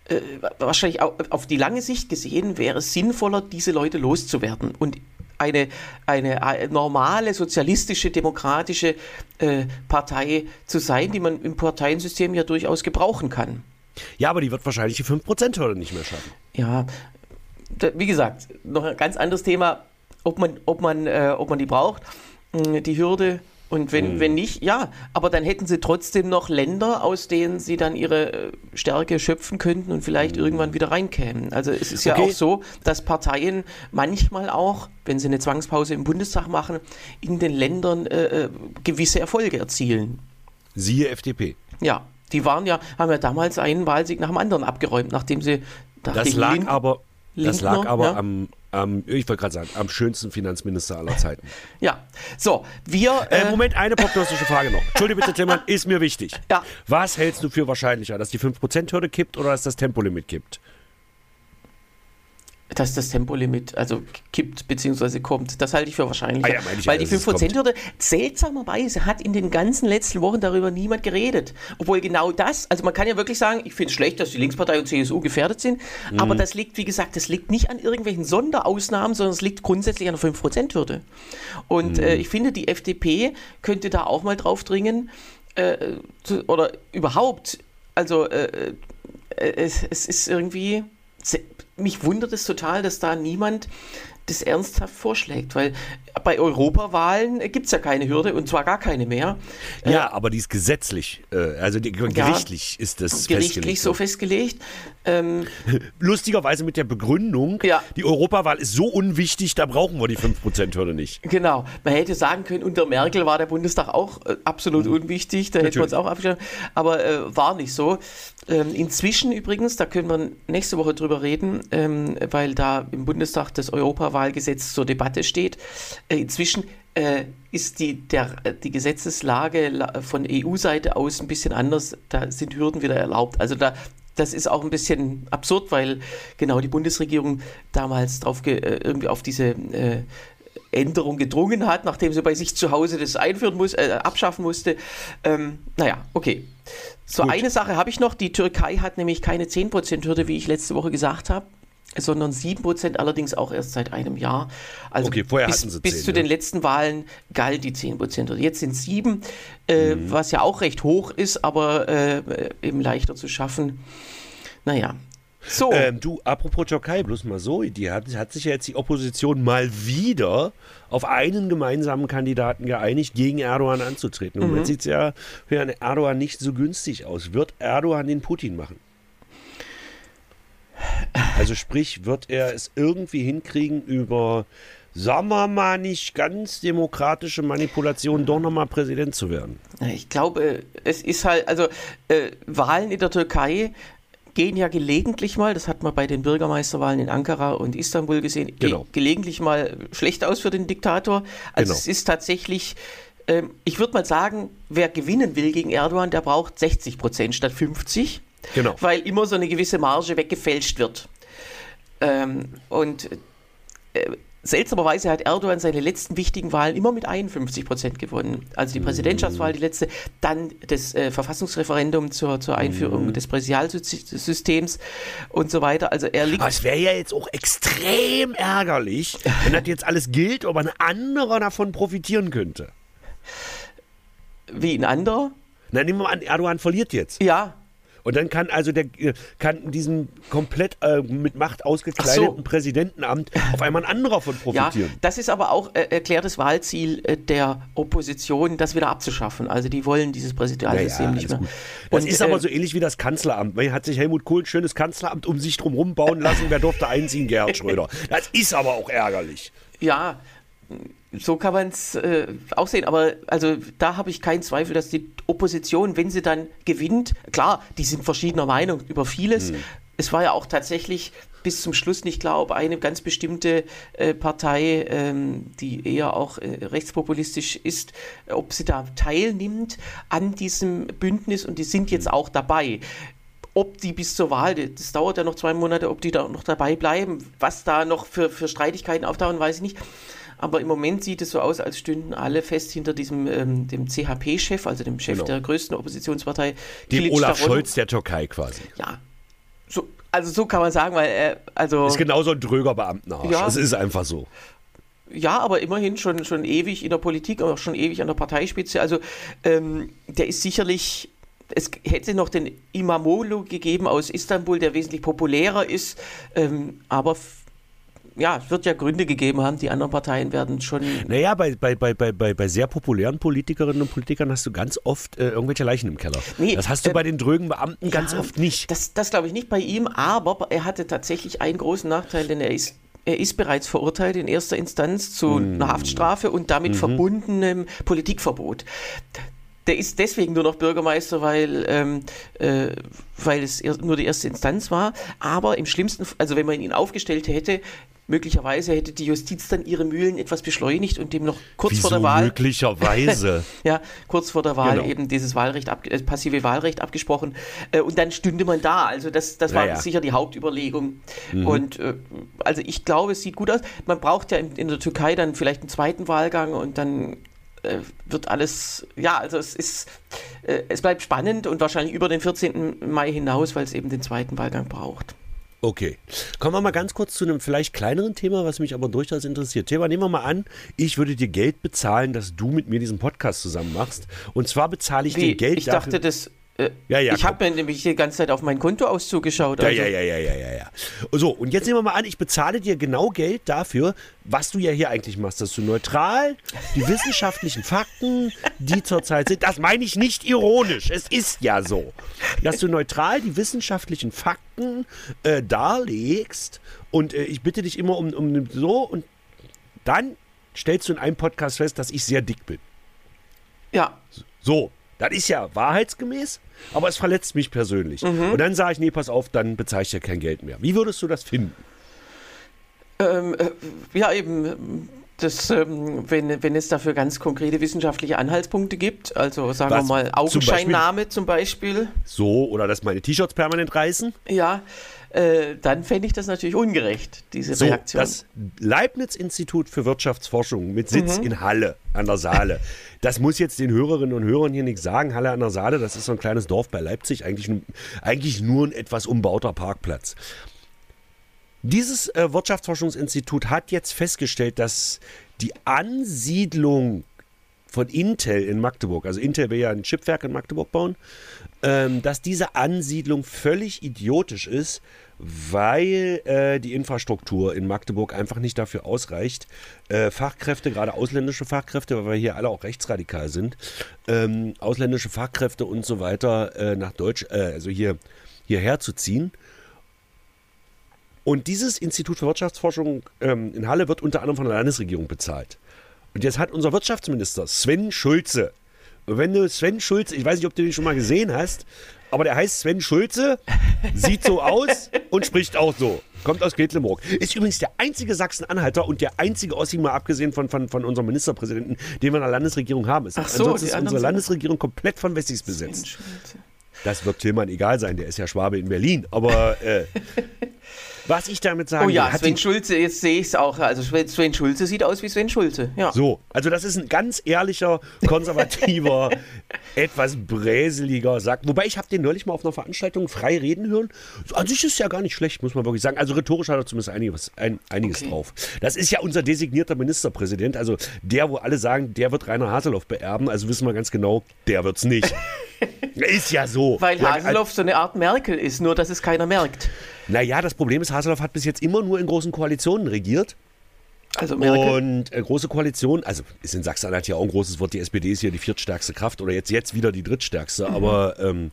Speaker 2: äh, wahrscheinlich auf die lange Sicht gesehen wäre es sinnvoller, diese Leute loszuwerden und eine, eine, eine normale sozialistische, demokratische äh, Partei zu sein, die man im Parteiensystem ja durchaus gebrauchen kann.
Speaker 1: Ja, aber die wird wahrscheinlich die 5%-Hürde nicht mehr schaffen.
Speaker 2: Ja, da, wie gesagt, noch ein ganz anderes Thema, ob man, ob man, äh, ob man die braucht. Hm, die Hürde. Und wenn, mhm. wenn nicht, ja, aber dann hätten sie trotzdem noch Länder, aus denen sie dann ihre äh, Stärke schöpfen könnten und vielleicht mhm. irgendwann wieder reinkämen. Also es ist okay. ja auch so, dass Parteien manchmal auch, wenn sie eine Zwangspause im Bundestag machen, in den Ländern äh, äh gewisse Erfolge erzielen.
Speaker 1: Siehe FDP.
Speaker 2: Ja, die waren ja, haben ja damals einen Wahlsieg nach dem anderen abgeräumt, nachdem sie
Speaker 1: das lag Lindner, aber das lag aber ja. am am, ich wollte gerade sagen, am schönsten Finanzminister aller Zeiten.
Speaker 2: Ja, so, wir.
Speaker 1: Äh, äh, Moment, eine prognostische Frage noch. Entschuldige bitte, Tillmann, ist mir wichtig. Ja. Was hältst du für wahrscheinlicher, dass die 5%-Hürde kippt oder dass das Tempolimit kippt?
Speaker 2: Dass das Tempolimit also kippt bzw. kommt. Das halte ich für wahrscheinlich. Ah ja, Weil die 5%-Hürde, seltsamerweise hat in den ganzen letzten Wochen darüber niemand geredet. Obwohl genau das, also man kann ja wirklich sagen, ich finde es schlecht, dass die Linkspartei und CSU gefährdet sind, mhm. aber das liegt, wie gesagt, das liegt nicht an irgendwelchen Sonderausnahmen, sondern es liegt grundsätzlich an der 5%-Hürde. Und mhm. äh, ich finde, die FDP könnte da auch mal drauf dringen, äh, zu, oder überhaupt, also äh, äh es, es ist irgendwie mich wundert es total, dass da niemand das ernsthaft vorschlägt, weil bei Europawahlen gibt es ja keine Hürde und zwar gar keine mehr.
Speaker 1: Ja, äh, aber die ist gesetzlich, äh, also die, gerichtlich ja, ist das
Speaker 2: gerichtlich festgelegt. so festgelegt. Ähm,
Speaker 1: Lustigerweise mit der Begründung, ja. die Europawahl ist so unwichtig, da brauchen wir die 5%-Hürde nicht.
Speaker 2: Genau. Man hätte sagen können, unter Merkel war der Bundestag auch äh, absolut mhm. unwichtig, da hätten wir uns auch abgestimmt, aber äh, war nicht so. Ähm, inzwischen übrigens, da können wir nächste Woche drüber reden, ähm, weil da im Bundestag das Europawahlgesetz zur Debatte steht. Äh, inzwischen äh, ist die, der, die Gesetzeslage von EU-Seite aus ein bisschen anders. Da sind Hürden wieder erlaubt. Also da, das ist auch ein bisschen absurd, weil genau die Bundesregierung damals drauf äh, irgendwie auf diese äh, Änderung gedrungen hat, nachdem sie bei sich zu Hause das einführen muss, äh, abschaffen musste. Ähm, naja, okay. So Gut. eine Sache habe ich noch. Die Türkei hat nämlich keine 10%-Hürde, wie ich letzte Woche gesagt habe sondern 7% allerdings auch erst seit einem Jahr. Also okay, vorher bis, hatten sie 10, bis zu ja. den letzten Wahlen galt die 10%. Jetzt sind es 7, äh, mhm. was ja auch recht hoch ist, aber äh, eben leichter zu schaffen. Naja.
Speaker 1: So. Ähm, du, apropos Türkei, bloß mal so, die hat, hat sich ja jetzt die Opposition mal wieder auf einen gemeinsamen Kandidaten geeinigt, gegen Erdogan anzutreten. Und mhm. jetzt sieht es ja für Erdogan nicht so günstig aus. Wird Erdogan den Putin machen? Also sprich, wird er es irgendwie hinkriegen, über, sagen wir mal, nicht ganz demokratische Manipulation doch nochmal Präsident zu werden?
Speaker 2: Ich glaube, es ist halt, also äh, Wahlen in der Türkei gehen ja gelegentlich mal, das hat man bei den Bürgermeisterwahlen in Ankara und Istanbul gesehen, genau. ge gelegentlich mal schlecht aus für den Diktator. Also genau. es ist tatsächlich ähm, ich würde mal sagen, wer gewinnen will gegen Erdogan, der braucht 60 Prozent statt 50. Genau. Weil immer so eine gewisse Marge weggefälscht wird. Ähm, und äh, seltsamerweise hat Erdogan seine letzten wichtigen Wahlen immer mit 51 Prozent gewonnen. Also die Präsidentschaftswahl, die letzte, dann das äh, Verfassungsreferendum zur, zur Einführung mhm. des Präsidialsystems und so weiter. Also er liegt.
Speaker 1: Aber es wäre ja jetzt auch extrem ärgerlich, wenn das jetzt alles gilt, ob ein anderer davon profitieren könnte.
Speaker 2: Wie ein anderer?
Speaker 1: Na, nehmen wir mal an, Erdogan verliert jetzt.
Speaker 2: Ja.
Speaker 1: Und dann kann also der kann diesem komplett äh, mit Macht ausgekleideten so. Präsidentenamt auf einmal ein anderer von profitieren.
Speaker 2: Ja, das ist aber auch äh, erklärtes Wahlziel äh, der Opposition, das wieder abzuschaffen. Also die wollen dieses Präsidialsystem ja, ja, nicht mehr. Gut.
Speaker 1: Das Und, ist aber äh, so ähnlich wie das Kanzleramt. Man hat sich Helmut Kohl ein schönes Kanzleramt um sich drum bauen lassen. Wer durfte einziehen? Gerhard Schröder. Das ist aber auch ärgerlich.
Speaker 2: Ja, so kann man es äh, auch sehen. Aber also da habe ich keinen Zweifel, dass die Opposition, wenn sie dann gewinnt, klar, die sind verschiedener Meinung über vieles. Mhm. Es war ja auch tatsächlich bis zum Schluss nicht klar, ob eine ganz bestimmte äh, Partei, ähm, die eher auch äh, rechtspopulistisch ist, ob sie da teilnimmt an diesem Bündnis und die sind jetzt mhm. auch dabei ob die bis zur Wahl, das dauert ja noch zwei Monate, ob die da noch dabei bleiben, was da noch für, für Streitigkeiten auftauchen, weiß ich nicht. Aber im Moment sieht es so aus, als stünden alle fest hinter diesem ähm, dem CHP-Chef, also dem Chef genau. der größten Oppositionspartei.
Speaker 1: Dem Olaf Scholz der Türkei quasi.
Speaker 2: Ja. So, also so kann man sagen, weil er, also.
Speaker 1: Ist genauso ein dröger Beamtenarsch. Ja. Das ist einfach so.
Speaker 2: Ja, aber immerhin schon, schon ewig in der Politik, auch schon ewig an der Parteispitze. Also ähm, der ist sicherlich es hätte noch den Imamoglu gegeben aus Istanbul, der wesentlich populärer ist, ähm, aber ja, es wird ja Gründe gegeben haben, die anderen Parteien werden schon.
Speaker 1: Naja, bei, bei, bei, bei, bei sehr populären Politikerinnen und Politikern hast du ganz oft äh, irgendwelche Leichen im Keller. Nee, das hast du äh, bei den drögen Beamten ja, ganz oft nicht.
Speaker 2: Das, das glaube ich nicht bei ihm, aber er hatte tatsächlich einen großen Nachteil, denn er ist er ist bereits verurteilt in erster Instanz zu mm. einer Haftstrafe und damit mhm. verbundenem Politikverbot. Der ist deswegen nur noch Bürgermeister, weil, ähm, äh, weil es nur die erste Instanz war. Aber im schlimmsten, also wenn man ihn aufgestellt hätte, Möglicherweise hätte die Justiz dann ihre Mühlen etwas beschleunigt und dem noch kurz
Speaker 1: Wieso
Speaker 2: vor der Wahl.
Speaker 1: Möglicherweise.
Speaker 2: ja, kurz vor der Wahl genau. eben dieses Wahlrecht, ab, äh, passive Wahlrecht abgesprochen. Äh, und dann stünde man da. Also das, das war ja, sicher die Hauptüberlegung. Mhm. Und äh, also ich glaube, es sieht gut aus. Man braucht ja in, in der Türkei dann vielleicht einen zweiten Wahlgang und dann äh, wird alles, ja, also es ist, äh, es bleibt spannend und wahrscheinlich über den 14. Mai hinaus, weil es eben den zweiten Wahlgang braucht.
Speaker 1: Okay. Kommen wir mal ganz kurz zu einem vielleicht kleineren Thema, was mich aber durchaus interessiert. Thema, nehmen wir mal an, ich würde dir Geld bezahlen, dass du mit mir diesen Podcast zusammen machst. Und zwar bezahle ich Wie? dir Geld
Speaker 2: ich dafür. Dachte, das Äh, ja, ja, ich habe mir nämlich die ganze Zeit auf mein Kontoauszug geschaut.
Speaker 1: Also. Ja, ja, ja, ja, ja, ja. So, und jetzt nehmen wir mal an, ich bezahle dir genau Geld dafür, was du ja hier eigentlich machst, dass du neutral die wissenschaftlichen Fakten, die zurzeit sind, das meine ich nicht ironisch, es ist ja so, dass du neutral die wissenschaftlichen Fakten äh, darlegst und äh, ich bitte dich immer um, um so und dann stellst du in einem Podcast fest, dass ich sehr dick bin.
Speaker 2: Ja.
Speaker 1: So, das ist ja wahrheitsgemäß, aber es verletzt mich persönlich. Mhm. Und dann sage ich, nee, pass auf, dann bezahle ich ja kein Geld mehr. Wie würdest du das finden?
Speaker 2: Ähm, äh, ja, eben, das, ähm, wenn, wenn es dafür ganz konkrete wissenschaftliche Anhaltspunkte gibt, also sagen Was, wir mal Augenscheinnahme zum Beispiel, zum Beispiel.
Speaker 1: So, oder dass meine T-Shirts permanent reißen.
Speaker 2: Ja, äh, dann fände ich das natürlich ungerecht, diese so, Reaktion.
Speaker 1: Das Leibniz-Institut für Wirtschaftsforschung mit Sitz mhm. in Halle an der Saale. Das muss jetzt den Hörerinnen und Hörern hier nichts sagen. Halle an der Saale, das ist so ein kleines Dorf bei Leipzig, eigentlich, eigentlich nur ein etwas umbauter Parkplatz. Dieses äh, Wirtschaftsforschungsinstitut hat jetzt festgestellt, dass die Ansiedlung von Intel in Magdeburg, also Intel will ja ein Chipwerk in Magdeburg bauen, ähm, dass diese Ansiedlung völlig idiotisch ist, weil äh, die Infrastruktur in Magdeburg einfach nicht dafür ausreicht, äh, Fachkräfte, gerade ausländische Fachkräfte, weil wir hier alle auch rechtsradikal sind, ähm, ausländische Fachkräfte und so weiter äh, nach Deutsch, äh, also hier hierher zu ziehen. Und dieses Institut für Wirtschaftsforschung ähm, in Halle wird unter anderem von der Landesregierung bezahlt. Und jetzt hat unser Wirtschaftsminister Sven Schulze, wenn du Sven Schulze, ich weiß nicht, ob du den schon mal gesehen hast, aber der heißt Sven Schulze, sieht so aus und spricht auch so. Kommt aus Quedlinburg. Ist übrigens der einzige Sachsen-Anhalter und der einzige Ossi, mal abgesehen von, von, von unserem Ministerpräsidenten, den wir in der Landesregierung haben. Ist, Ach so, ansonsten ist unsere Landesregierung komplett von Wessis besetzt. Das wird Tillmann egal sein, der ist ja Schwabe in Berlin. Aber äh, Was ich damit sagen
Speaker 2: will. Oh ja, will, Sven Schulze, jetzt sehe ich es auch. Also Sven Schulze sieht aus wie Sven Schulze. Ja.
Speaker 1: So, also das ist ein ganz ehrlicher, konservativer, etwas bräseliger Sack. Wobei ich habe den neulich mal auf einer Veranstaltung frei reden hören. An sich ist es ja gar nicht schlecht, muss man wirklich sagen. Also rhetorisch hat er zumindest einiges, ein, einiges okay. drauf. Das ist ja unser designierter Ministerpräsident. Also der, wo alle sagen, der wird Rainer Haseloff beerben. Also wissen wir ganz genau, der wird es nicht. ist ja so.
Speaker 2: Weil Haseloff so eine Art Merkel ist, nur dass es keiner merkt.
Speaker 1: Naja, das Problem ist, Haseloff hat bis jetzt immer nur in großen Koalitionen regiert. Also Merkel. Und äh, große Koalition, also ist in Sachsen-Anhalt ja auch ein großes Wort, die SPD ist hier die viertstärkste Kraft oder jetzt, jetzt wieder die drittstärkste, mhm. aber ähm,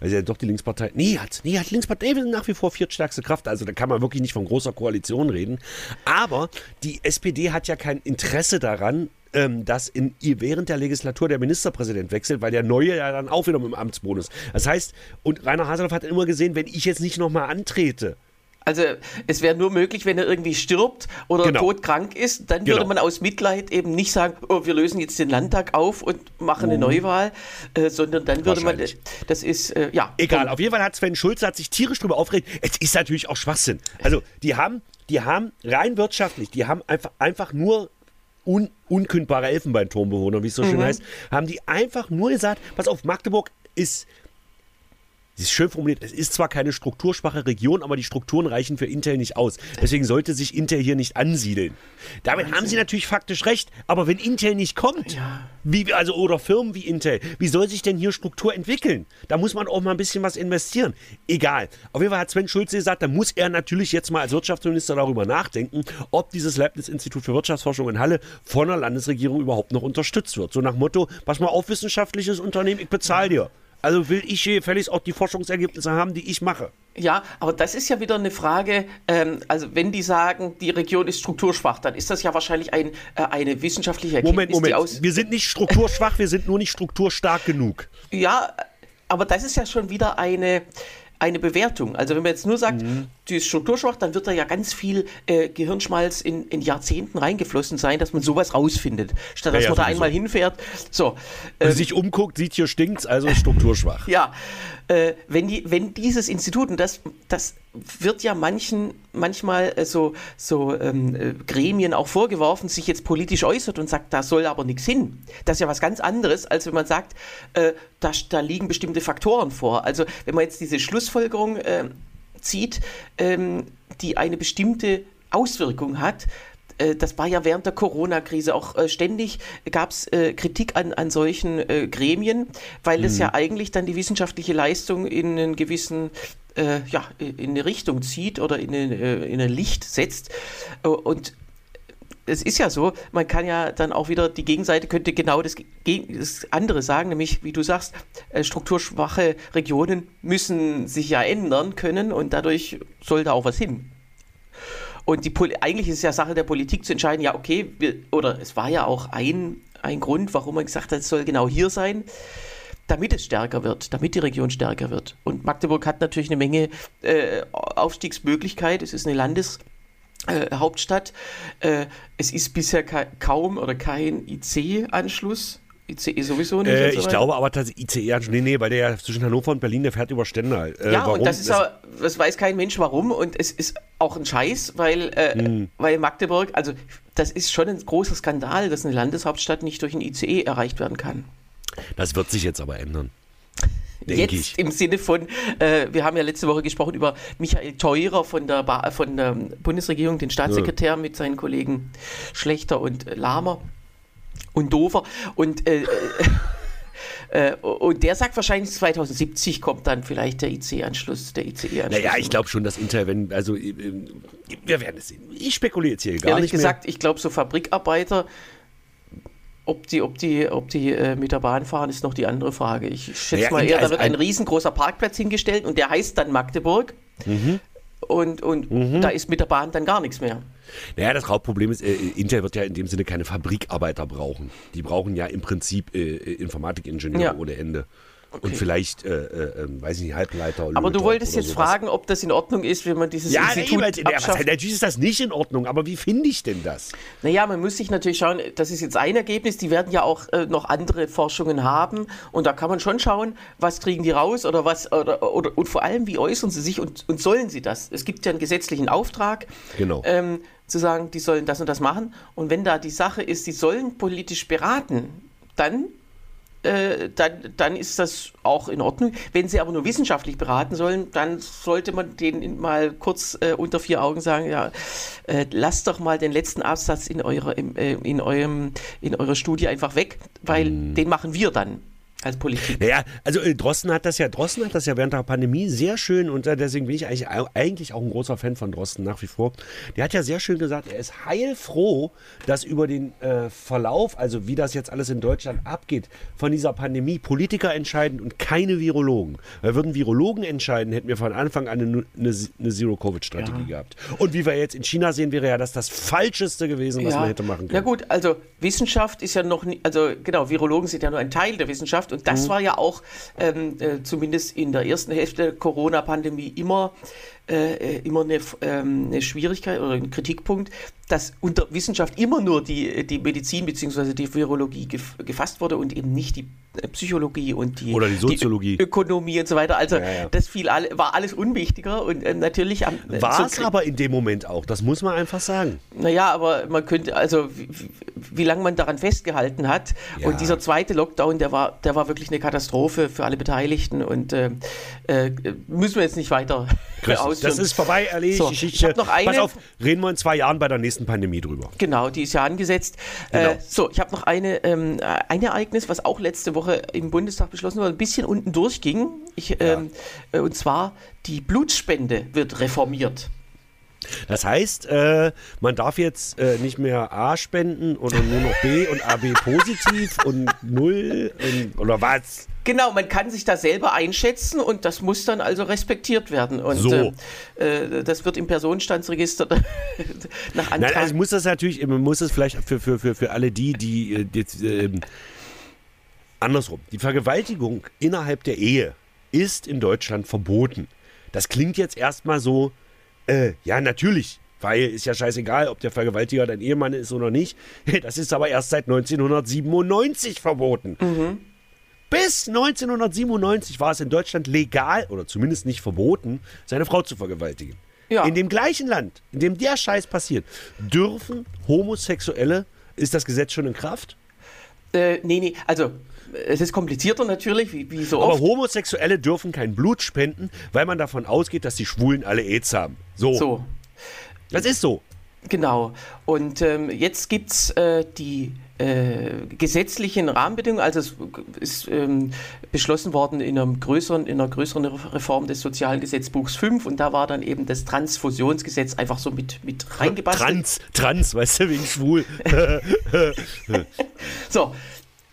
Speaker 1: also ja doch die Linkspartei, nee, hat, nee, hat Linkspartei nach wie vor viertstärkste Kraft, also da kann man wirklich nicht von großer Koalition reden. Aber die SPD hat ja kein Interesse daran, ähm, dass in, während der Legislatur der Ministerpräsident wechselt, weil der Neue ja dann auch wieder mit dem Amtsbonus. Das heißt, und Rainer Haseloff hat immer gesehen, wenn ich jetzt nicht nochmal antrete,
Speaker 2: also es wäre nur möglich, wenn er irgendwie stirbt oder genau. todkrank ist, dann genau. würde man aus Mitleid eben nicht sagen, oh, wir lösen jetzt den Landtag auf und machen eine oh. Neuwahl, äh, sondern dann würde man, das ist, äh, ja.
Speaker 1: Egal, auf jeden Fall hat Sven Schulze hat sich tierisch drüber aufgeregt. Es ist natürlich auch Schwachsinn. Also die haben, die haben rein wirtschaftlich, die haben einfach, einfach nur un, unkündbare Elfenbeinturmbewohner, wie es so schön mhm. heißt, haben die einfach nur gesagt, pass auf, Magdeburg ist Sie ist schön formuliert, es ist zwar keine strukturschwache Region, aber die Strukturen reichen für Intel nicht aus. Deswegen sollte sich Intel hier nicht ansiedeln. Damit Wahnsinn. haben sie natürlich faktisch recht, aber wenn Intel nicht kommt, ja. wie, also oder Firmen wie Intel, wie soll sich denn hier Struktur entwickeln? Da muss man auch mal ein bisschen was investieren. Egal. Auf jeden Fall hat Sven Schulze gesagt, da muss er natürlich jetzt mal als Wirtschaftsminister darüber nachdenken, ob dieses Leibniz-Institut für Wirtschaftsforschung in Halle von der Landesregierung überhaupt noch unterstützt wird. So nach Motto, pass mal auf, wissenschaftliches Unternehmen, ich bezahle dir. Also will ich hier gefälligst auch die Forschungsergebnisse haben, die ich mache.
Speaker 2: Ja, aber das ist ja wieder eine Frage, ähm, also wenn die sagen, die Region ist strukturschwach, dann ist das ja wahrscheinlich ein, äh, eine wissenschaftliche
Speaker 1: Erkenntnis. Moment, Moment, wir sind nicht strukturschwach, wir sind nur nicht strukturstark genug.
Speaker 2: Ja, aber das ist ja schon wieder eine, eine Bewertung. Also wenn man jetzt nur sagt, mhm. die ist strukturschwach, dann wird da ja ganz viel äh, Gehirnschmalz in, in, Jahrzehnten reingeflossen sein, dass man sowas rausfindet, statt dass ja, ja, man da einmal hinfährt. So,
Speaker 1: äh, sich umguckt, sieht hier stinkt's, also strukturschwach.
Speaker 2: ja, äh, wenn, die, wenn dieses Institut, und das, das wird ja manchen manchmal äh, so, so ähm, äh, Gremien auch vorgeworfen, sich jetzt politisch äußert und sagt, da soll aber nichts hin. Das ist ja was ganz anderes, als wenn man sagt, äh, da, da liegen bestimmte Faktoren vor. Also wenn man jetzt diese Schlussfolgerung äh, zieht, ähm, die eine bestimmte Auswirkung hat, das war ja während der Corona-Krise auch äh, ständig gab es äh, Kritik an, an solchen äh, Gremien, weil es ja eigentlich dann die wissenschaftliche Leistung in einen gewissen äh, ja, in eine Richtung zieht oder in, eine, äh, in ein Licht setzt. Und es ist ja so, man kann ja dann auch wieder, die Gegenseite könnte genau das, das andere sagen, nämlich, wie du sagst, äh, strukturschwache Regionen müssen sich ja ändern können und dadurch soll da auch was hin. Und die, eigentlich ist es ja Sache der Politik zu entscheiden, ja, okay, wir, oder es war ja auch ein, ein Grund, warum man gesagt hat, es soll genau hier sein, damit es stärker wird, damit die Region stärker wird. Und Magdeburg hat natürlich eine Menge äh, Aufstiegsmöglichkeit. Es ist eine Landes- äh, Hauptstadt. Äh, es ist bisher ka kaum oder kein IC-Anschluss. ICE sowieso nicht.
Speaker 1: Äh, ich glaube aber tatsächlich ICE-Anschluss. Nee, nee, weil der ja zwischen Hannover und Berlin, der fährt über Stendal.
Speaker 2: Äh, ja, warum? und das ist aber, das weiß kein Mensch warum. Und es ist auch ein Scheiß, weil, hm. weil Magdeburg, also das ist schon ein großer Skandal, dass eine Landeshauptstadt nicht durch ein ICE erreicht werden kann.
Speaker 1: Das wird sich jetzt aber ändern.
Speaker 2: Jetzt ich. im Sinne von, äh, wir haben ja letzte Woche gesprochen über Michael Theurer von der, ba von der Bundesregierung, den Staatssekretär ja. mit seinen Kollegen Schlechter und Lahmer und Dover. Und, äh, äh, und der sagt wahrscheinlich 2070 kommt dann vielleicht der IC-Anschluss, der ICE-Anschluss.
Speaker 1: Naja, ich glaube schon, dass Inter, wenn, also äh, wir werden es sehen. Ich spekuliere jetzt hier gar Ehrlich nicht
Speaker 2: gesagt, mehr. ich glaube, so Fabrikarbeiter ob die, ob die, ob die äh, mit der Bahn fahren, ist noch die andere Frage. Ich schätze naja, mal eher, da wird ein, ein riesengroßer Parkplatz hingestellt und der heißt dann Magdeburg. Mhm. Und, und mhm. da ist mit der Bahn dann gar nichts mehr.
Speaker 1: Naja, das Hauptproblem ist, äh, Intel wird ja in dem Sinne keine Fabrikarbeiter brauchen. Die brauchen ja im Prinzip äh, Informatikingenieure ja. ohne Ende. Okay. Und vielleicht, äh, äh, ähm, weiß ich nicht, Halbleiter.
Speaker 2: Aber du wolltest jetzt sowas. fragen, ob das in Ordnung ist, wenn man dieses
Speaker 1: ja, Institut nee, ja, Natürlich ist das nicht in Ordnung, aber wie finde ich denn das?
Speaker 2: Naja, man muss sich natürlich schauen, das ist jetzt ein Ergebnis, die werden ja auch äh, noch andere Forschungen haben und da kann man schon schauen, was kriegen die raus oder was, oder, oder und vor allem, wie äußern sie sich und, und sollen sie das? Es gibt ja einen gesetzlichen Auftrag.
Speaker 1: Genau.
Speaker 2: Ähm, zu sagen, die sollen das und das machen. Und wenn da die Sache ist, die sollen politisch beraten, dann äh, dann, dann ist das auch in Ordnung. Wenn Sie aber nur wissenschaftlich beraten sollen, dann sollte man denen mal kurz äh, unter vier Augen sagen, ja, äh, lasst doch mal den letzten Absatz in eurer, in, äh, in eurem, in eurer Studie einfach weg, weil hm. den machen wir dann als Politik.
Speaker 1: Naja, also äh, Drosten hat das ja, Drosten hat das ja während der Pandemie sehr schön und äh, deswegen bin ich eigentlich, eigentlich auch ein großer Fan von Drosten nach wie vor. Der hat ja sehr schön gesagt, er ist heilfroh, dass über den äh, Verlauf, also wie das jetzt alles in Deutschland abgeht, von dieser Pandemie Politiker entscheiden und keine Virologen. Weil würden Virologen entscheiden, hätten wir von Anfang an eine, eine, eine Zero-Covid-Strategie ja. gehabt. Und wie wir jetzt in China sehen, wäre ja das das Falscheste gewesen, was ja. man hätte machen können.
Speaker 2: Na gut, also Wissenschaft ist ja noch nicht, also genau, Virologen sind ja nur ein Teil der Wissenschaft und das mhm. war ja auch ähm, äh, zumindest in der ersten Hälfte der Corona-Pandemie immer, äh, äh immer eine, ähm, eine Schwierigkeit oder ein Kritikpunkt, dass unter Wissenschaft immer nur die, die Medizin bzw. die Virologie gefasst wurde und eben nicht die äh, Psychologie und die,
Speaker 1: Oder die Soziologie.
Speaker 2: Die Ökonomie und so weiter. Also ja, ja. das fiel alle, war alles unwichtiger und äh, natürlich am,
Speaker 1: äh, War es aber in dem Moment auch, das muss man einfach sagen.
Speaker 2: Naja, aber man könnte, also wie, wie lange man daran festgehalten hat. Ja. Und dieser zweite Lockdown, der war, der war wirklich eine Katastrophe für alle Beteiligten und äh, äh, müssen wir jetzt nicht weiter
Speaker 1: ausführen. Das ist vorbei, erledigt. So,
Speaker 2: ich habe noch eine.
Speaker 1: Pass auf, reden wir in zwei Jahren bei der nächsten Pandemie drüber.
Speaker 2: Genau, die ist ja angesetzt. Genau. Äh, so, ich habe noch eine, ähm, ein Ereignis, was auch letzte Woche im Bundestag beschlossen wurde, ein bisschen unten durchging. Ich, ähm, äh, und zwar die Blutspende wird reformiert.
Speaker 1: Das heißt, äh, man darf jetzt äh, nicht mehr A spenden oder nur noch B und AB positiv und null und, oder was?
Speaker 2: Genau, man kann sich da selber einschätzen und das muss dann also respektiert werden. Und
Speaker 1: so.
Speaker 2: äh, äh das wird im Personenstandsregister nach Antrag.
Speaker 1: Nein, also muss das natürlich, man muss es vielleicht für, für, für, für alle die, die äh, jetzt, ähm, andersrum. Die Vergewaltigung innerhalb der Ehe ist in Deutschland verboten. Das klingt jetzt erstmal so, äh, ja, natürlich. Weil ist ja scheißegal, ob der Vergewaltiger dein Ehemann ist oder nicht. Das ist aber erst seit 1997 verboten. Mhm. Bis 1997 war es in Deutschland legal, oder zumindest nicht verboten, seine Frau zu vergewaltigen. Ja. In dem gleichen Land, in dem der Scheiß passiert, dürfen Homosexuelle, ist das Gesetz schon in Kraft?
Speaker 2: Äh, nee, nee, also es ist komplizierter natürlich, wie, wie so
Speaker 1: Aber
Speaker 2: oft.
Speaker 1: Homosexuelle dürfen kein Blut spenden, weil man davon ausgeht, dass die Schwulen alle AIDS haben. So. so. Das ist so.
Speaker 2: Genau. Und ähm, jetzt gibt es äh, die äh, gesetzlichen Rahmenbedingungen. Also es ist ähm, beschlossen worden in, einem größeren, in einer größeren Reform des Sozialen Gesetzbuchs 5 und da war dann eben das Transfusionsgesetz einfach so mit, mit reingebastelt.
Speaker 1: Trans, Trans, weißt du, wegen schwul.
Speaker 2: so,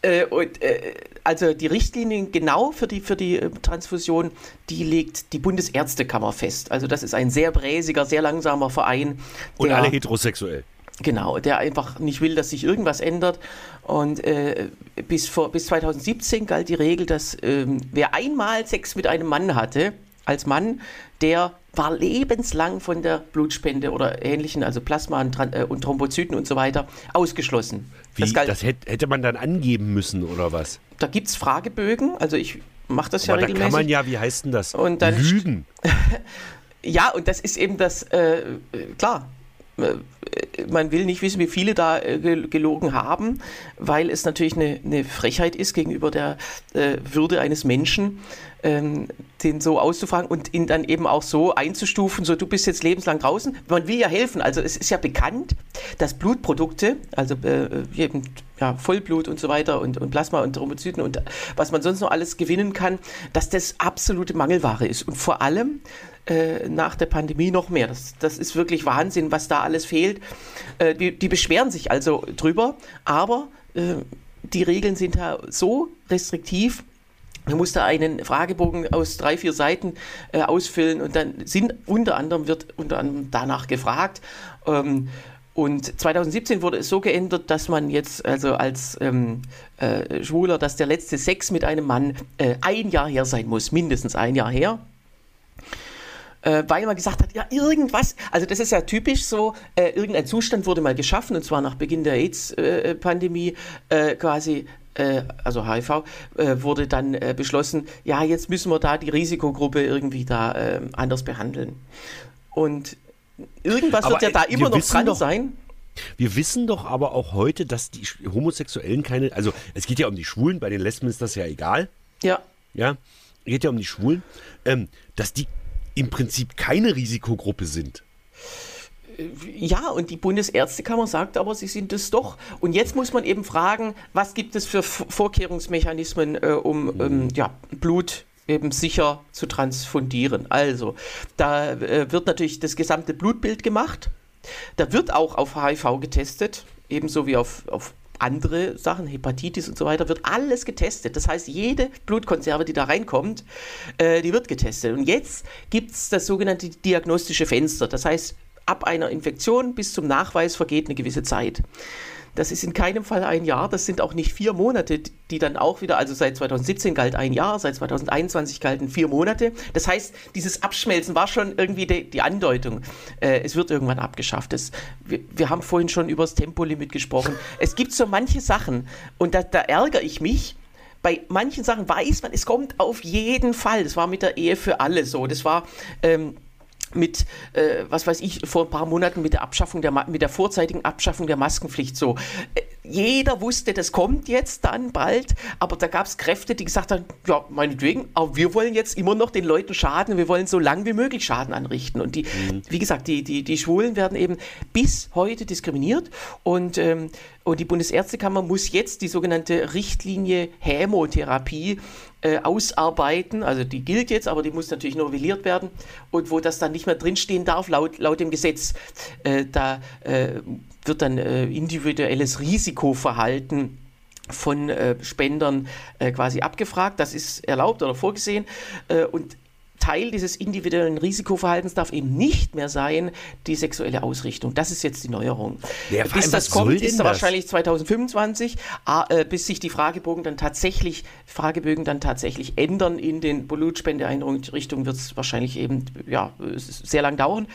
Speaker 2: äh, und, äh, also die Richtlinien genau für die, für die äh, Transfusion, die legt die Bundesärztekammer fest. Also das ist ein sehr bräsiger, sehr langsamer Verein.
Speaker 1: Und alle heterosexuell.
Speaker 2: Genau, der einfach nicht will, dass sich irgendwas ändert. Und äh, bis, vor, bis 2017 galt die Regel, dass ähm, wer einmal Sex mit einem Mann hatte, als Mann, der war lebenslang von der Blutspende oder ähnlichen, also Plasma und, äh, und Thrombozyten und so weiter, ausgeschlossen.
Speaker 1: Wie, das, das hätte man dann angeben müssen oder was?
Speaker 2: Da gibt es Fragebögen, also ich mache das ja
Speaker 1: Aber
Speaker 2: regelmäßig.
Speaker 1: Da kann man ja, wie heißt denn das?
Speaker 2: Und dann
Speaker 1: Lügen.
Speaker 2: ja, und das ist eben das, äh, klar, äh, man will nicht wissen, wie viele da äh, gelogen haben, weil es natürlich eine, eine Frechheit ist gegenüber der äh, Würde eines Menschen, ähm, den so auszufragen und ihn dann eben auch so einzustufen, so du bist jetzt lebenslang draußen. Man will ja helfen. Also es ist ja bekannt, dass Blutprodukte, also äh, eben ja, Vollblut und so weiter und, und Plasma und Thrombozyten und was man sonst noch alles gewinnen kann, dass das absolute Mangelware ist. Und vor allem äh, nach der Pandemie noch mehr. Das, das ist wirklich Wahnsinn, was da alles fehlt. Äh, die, die, beschweren sich also drüber, aber äh, die Regeln sind da so restriktiv, man muss da einen Fragebogen aus drei, vier Seiten äh, ausfüllen und dann sind unter anderem wird unter anderem danach gefragt. Ähm, und 2017 wurde es so geändert, dass man jetzt also als ähm, äh, Schwuler, dass der letzte Sex mit einem Mann äh, ein Jahr her sein muss, mindestens ein Jahr her äh, weil man gesagt hat, ja, irgendwas, also das ist ja typisch so, äh, irgendein Zustand wurde mal geschaffen, und zwar nach Beginn der AIDS-Pandemie äh, quasi also HIV, äh, wurde dann äh, beschlossen, ja, jetzt müssen wir da die Risikogruppe irgendwie da anders behandeln. Und irgendwas aber, wird ja da immer noch dran
Speaker 1: doch,
Speaker 2: sein.
Speaker 1: Wir wissen doch aber auch heute, dass die Homosexuellen keine, also es geht ja um die Schwulen, bei den Lesben ist das ja egal.
Speaker 2: Ja.
Speaker 1: Ja, geht ja um die Schwulen, ähm, dass die im Prinzip keine Risikogruppe sind.
Speaker 2: Ja, und die Bundesärztekammer sagt aber, sie sind es doch. Und jetzt muss man eben fragen, was gibt es für Vorkehrungsmechanismen, äh, um ähm, ja, Blut eben sicher zu transfundieren. Also, da äh, wird natürlich das gesamte Blutbild gemacht. Da wird auch auf HIV getestet, ebenso wie auf, auf andere Sachen, Hepatitis und so weiter, wird alles getestet. Das heißt, jede Blutkonserve, die da reinkommt, äh, die wird getestet. Und jetzt gibt es das sogenannte diagnostische Fenster. Das heißt, ab einer Infektion bis zum Nachweis vergeht eine gewisse Zeit. Das ist in keinem Fall ein Jahr, das sind auch nicht vier Monate, die dann auch wieder, also seit 2017 galt ein Jahr, seit 2021 galten vier Monate. Das heißt, dieses Abschmelzen war schon irgendwie die, die Andeutung. Äh, es wird irgendwann abgeschafft. Das, wir, wir, haben vorhin schon über das Tempolimit gesprochen. Es gibt so manche Sachen und da, da ärgere ich mich, bei manchen Sachen weiß man, es kommt auf jeden Fall. Das war mit der Ehe für alle so. Das war ähm, mit, äh, was weiß ich, vor ein paar Monaten mit der Abschaffung der, mit der vorzeitigen Abschaffung der Maskenpflicht so. Äh, jeder wusste, das kommt jetzt dann bald, aber da gab es Kräfte, die gesagt haben, ja, meinetwegen, aber wir wollen jetzt immer noch den Leuten schaden, wir wollen so lange wie möglich Schaden anrichten. Und die, mhm. wie gesagt, die, die, die Schwulen werden eben bis heute diskriminiert und ähm, und die Bundesärztekammer muss jetzt die sogenannte Richtlinie Hämotherapie äh, ausarbeiten. Also die gilt jetzt, aber die muss natürlich novelliert werden. Und wo das dann nicht mehr drinstehen darf, laut, laut dem Gesetz, äh, da äh, wird dann äh, individuelles Risikoverhalten von äh, Spendern äh, quasi abgefragt. Das ist erlaubt oder vorgesehen. und Teil dieses individuellen Risikoverhaltens darf eben nicht mehr sein, die sexuelle Ausrichtung. Das ist jetzt die Neuerung. Ja, bis das kommt, ist das? wahrscheinlich 2025, äh, bis sich die Fragebögen dann tatsächlich, Fragebögen dann tatsächlich ändern in den Blutspendeeinrichtungen, wird es wahrscheinlich eben ja, sehr lang dauern.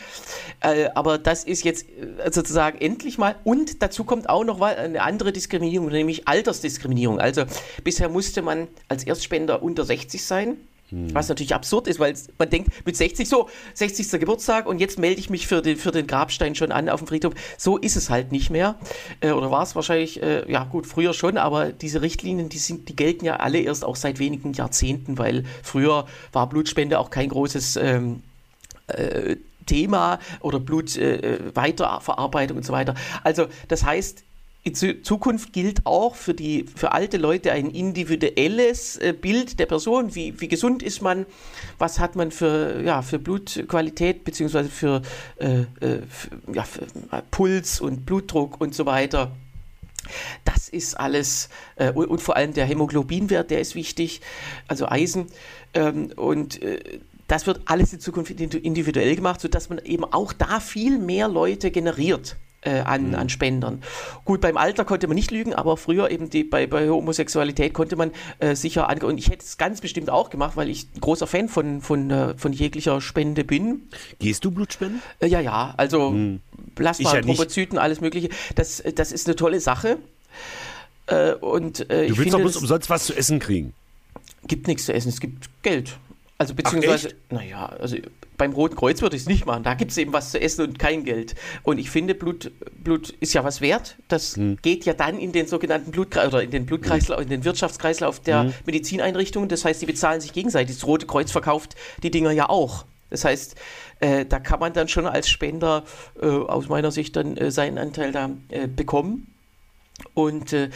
Speaker 2: Äh, aber das ist jetzt äh, sozusagen endlich mal. Und dazu kommt auch noch eine andere Diskriminierung, nämlich Altersdiskriminierung. Also bisher musste man als Erstspender unter 60 sein. Was natürlich absurd ist, weil man denkt, mit 60 so, 60. Geburtstag und jetzt melde ich mich für den, für den Grabstein schon an auf dem Friedhof. So ist es halt nicht mehr. Äh, oder war es wahrscheinlich, äh, ja gut, früher schon, aber diese Richtlinien, die, sind, die gelten ja alle erst auch seit wenigen Jahrzehnten, weil früher war Blutspende auch kein großes ähm, äh, Thema oder Blutweiterverarbeitung äh, und so weiter. Also das heißt, in Zukunft gilt auch für die für alte Leute ein individuelles äh, Bild der Person. Wie, wie gesund ist man? Was hat man für, ja, für Blutqualität beziehungsweise für, äh, äh für, ja, für Puls und Blutdruck und so weiter? Das ist alles äh, und, und, vor allem der Hämoglobinwert, der ist wichtig, also Eisen ähm, und äh, das wird alles in Zukunft individuell gemacht, sodass man eben auch da viel mehr Leute generiert äh, an, mhm. an Spendern. Gut, beim Alter konnte man nicht lügen, aber früher eben die, bei, bei Homosexualität konnte man äh, sicher ange und ich hätte es ganz bestimmt auch gemacht, weil ich ein großer Fan von, von, äh, von jeglicher Spende bin.
Speaker 1: Gehst du Blutspenden?
Speaker 2: Äh, ja, ja, also mhm. Plasma, ja Thrombozyten, alles mögliche. Das, das ist eine tolle Sache.
Speaker 1: Äh, und, äh, du willst doch bloß umsonst was zu essen kriegen.
Speaker 2: Gibt nichts zu essen, es gibt Geld. Also beziehungsweise, naja, also beim Roten Kreuz würde ich es nicht machen. Da gibt es eben was zu essen und kein Geld. Und ich finde, Blut, Blut ist ja was wert. Das hm. geht ja dann in den sogenannten Blutkreislauf oder in den Blutkreislauf, in den Wirtschaftskreislauf der hm. Medizineinrichtungen. Das heißt, die bezahlen sich gegenseitig. Das Rote Kreuz verkauft die Dinger ja auch. Das heißt, äh, da kann man dann schon als Spender äh, aus meiner Sicht dann äh, seinen Anteil da äh, bekommen. Und äh,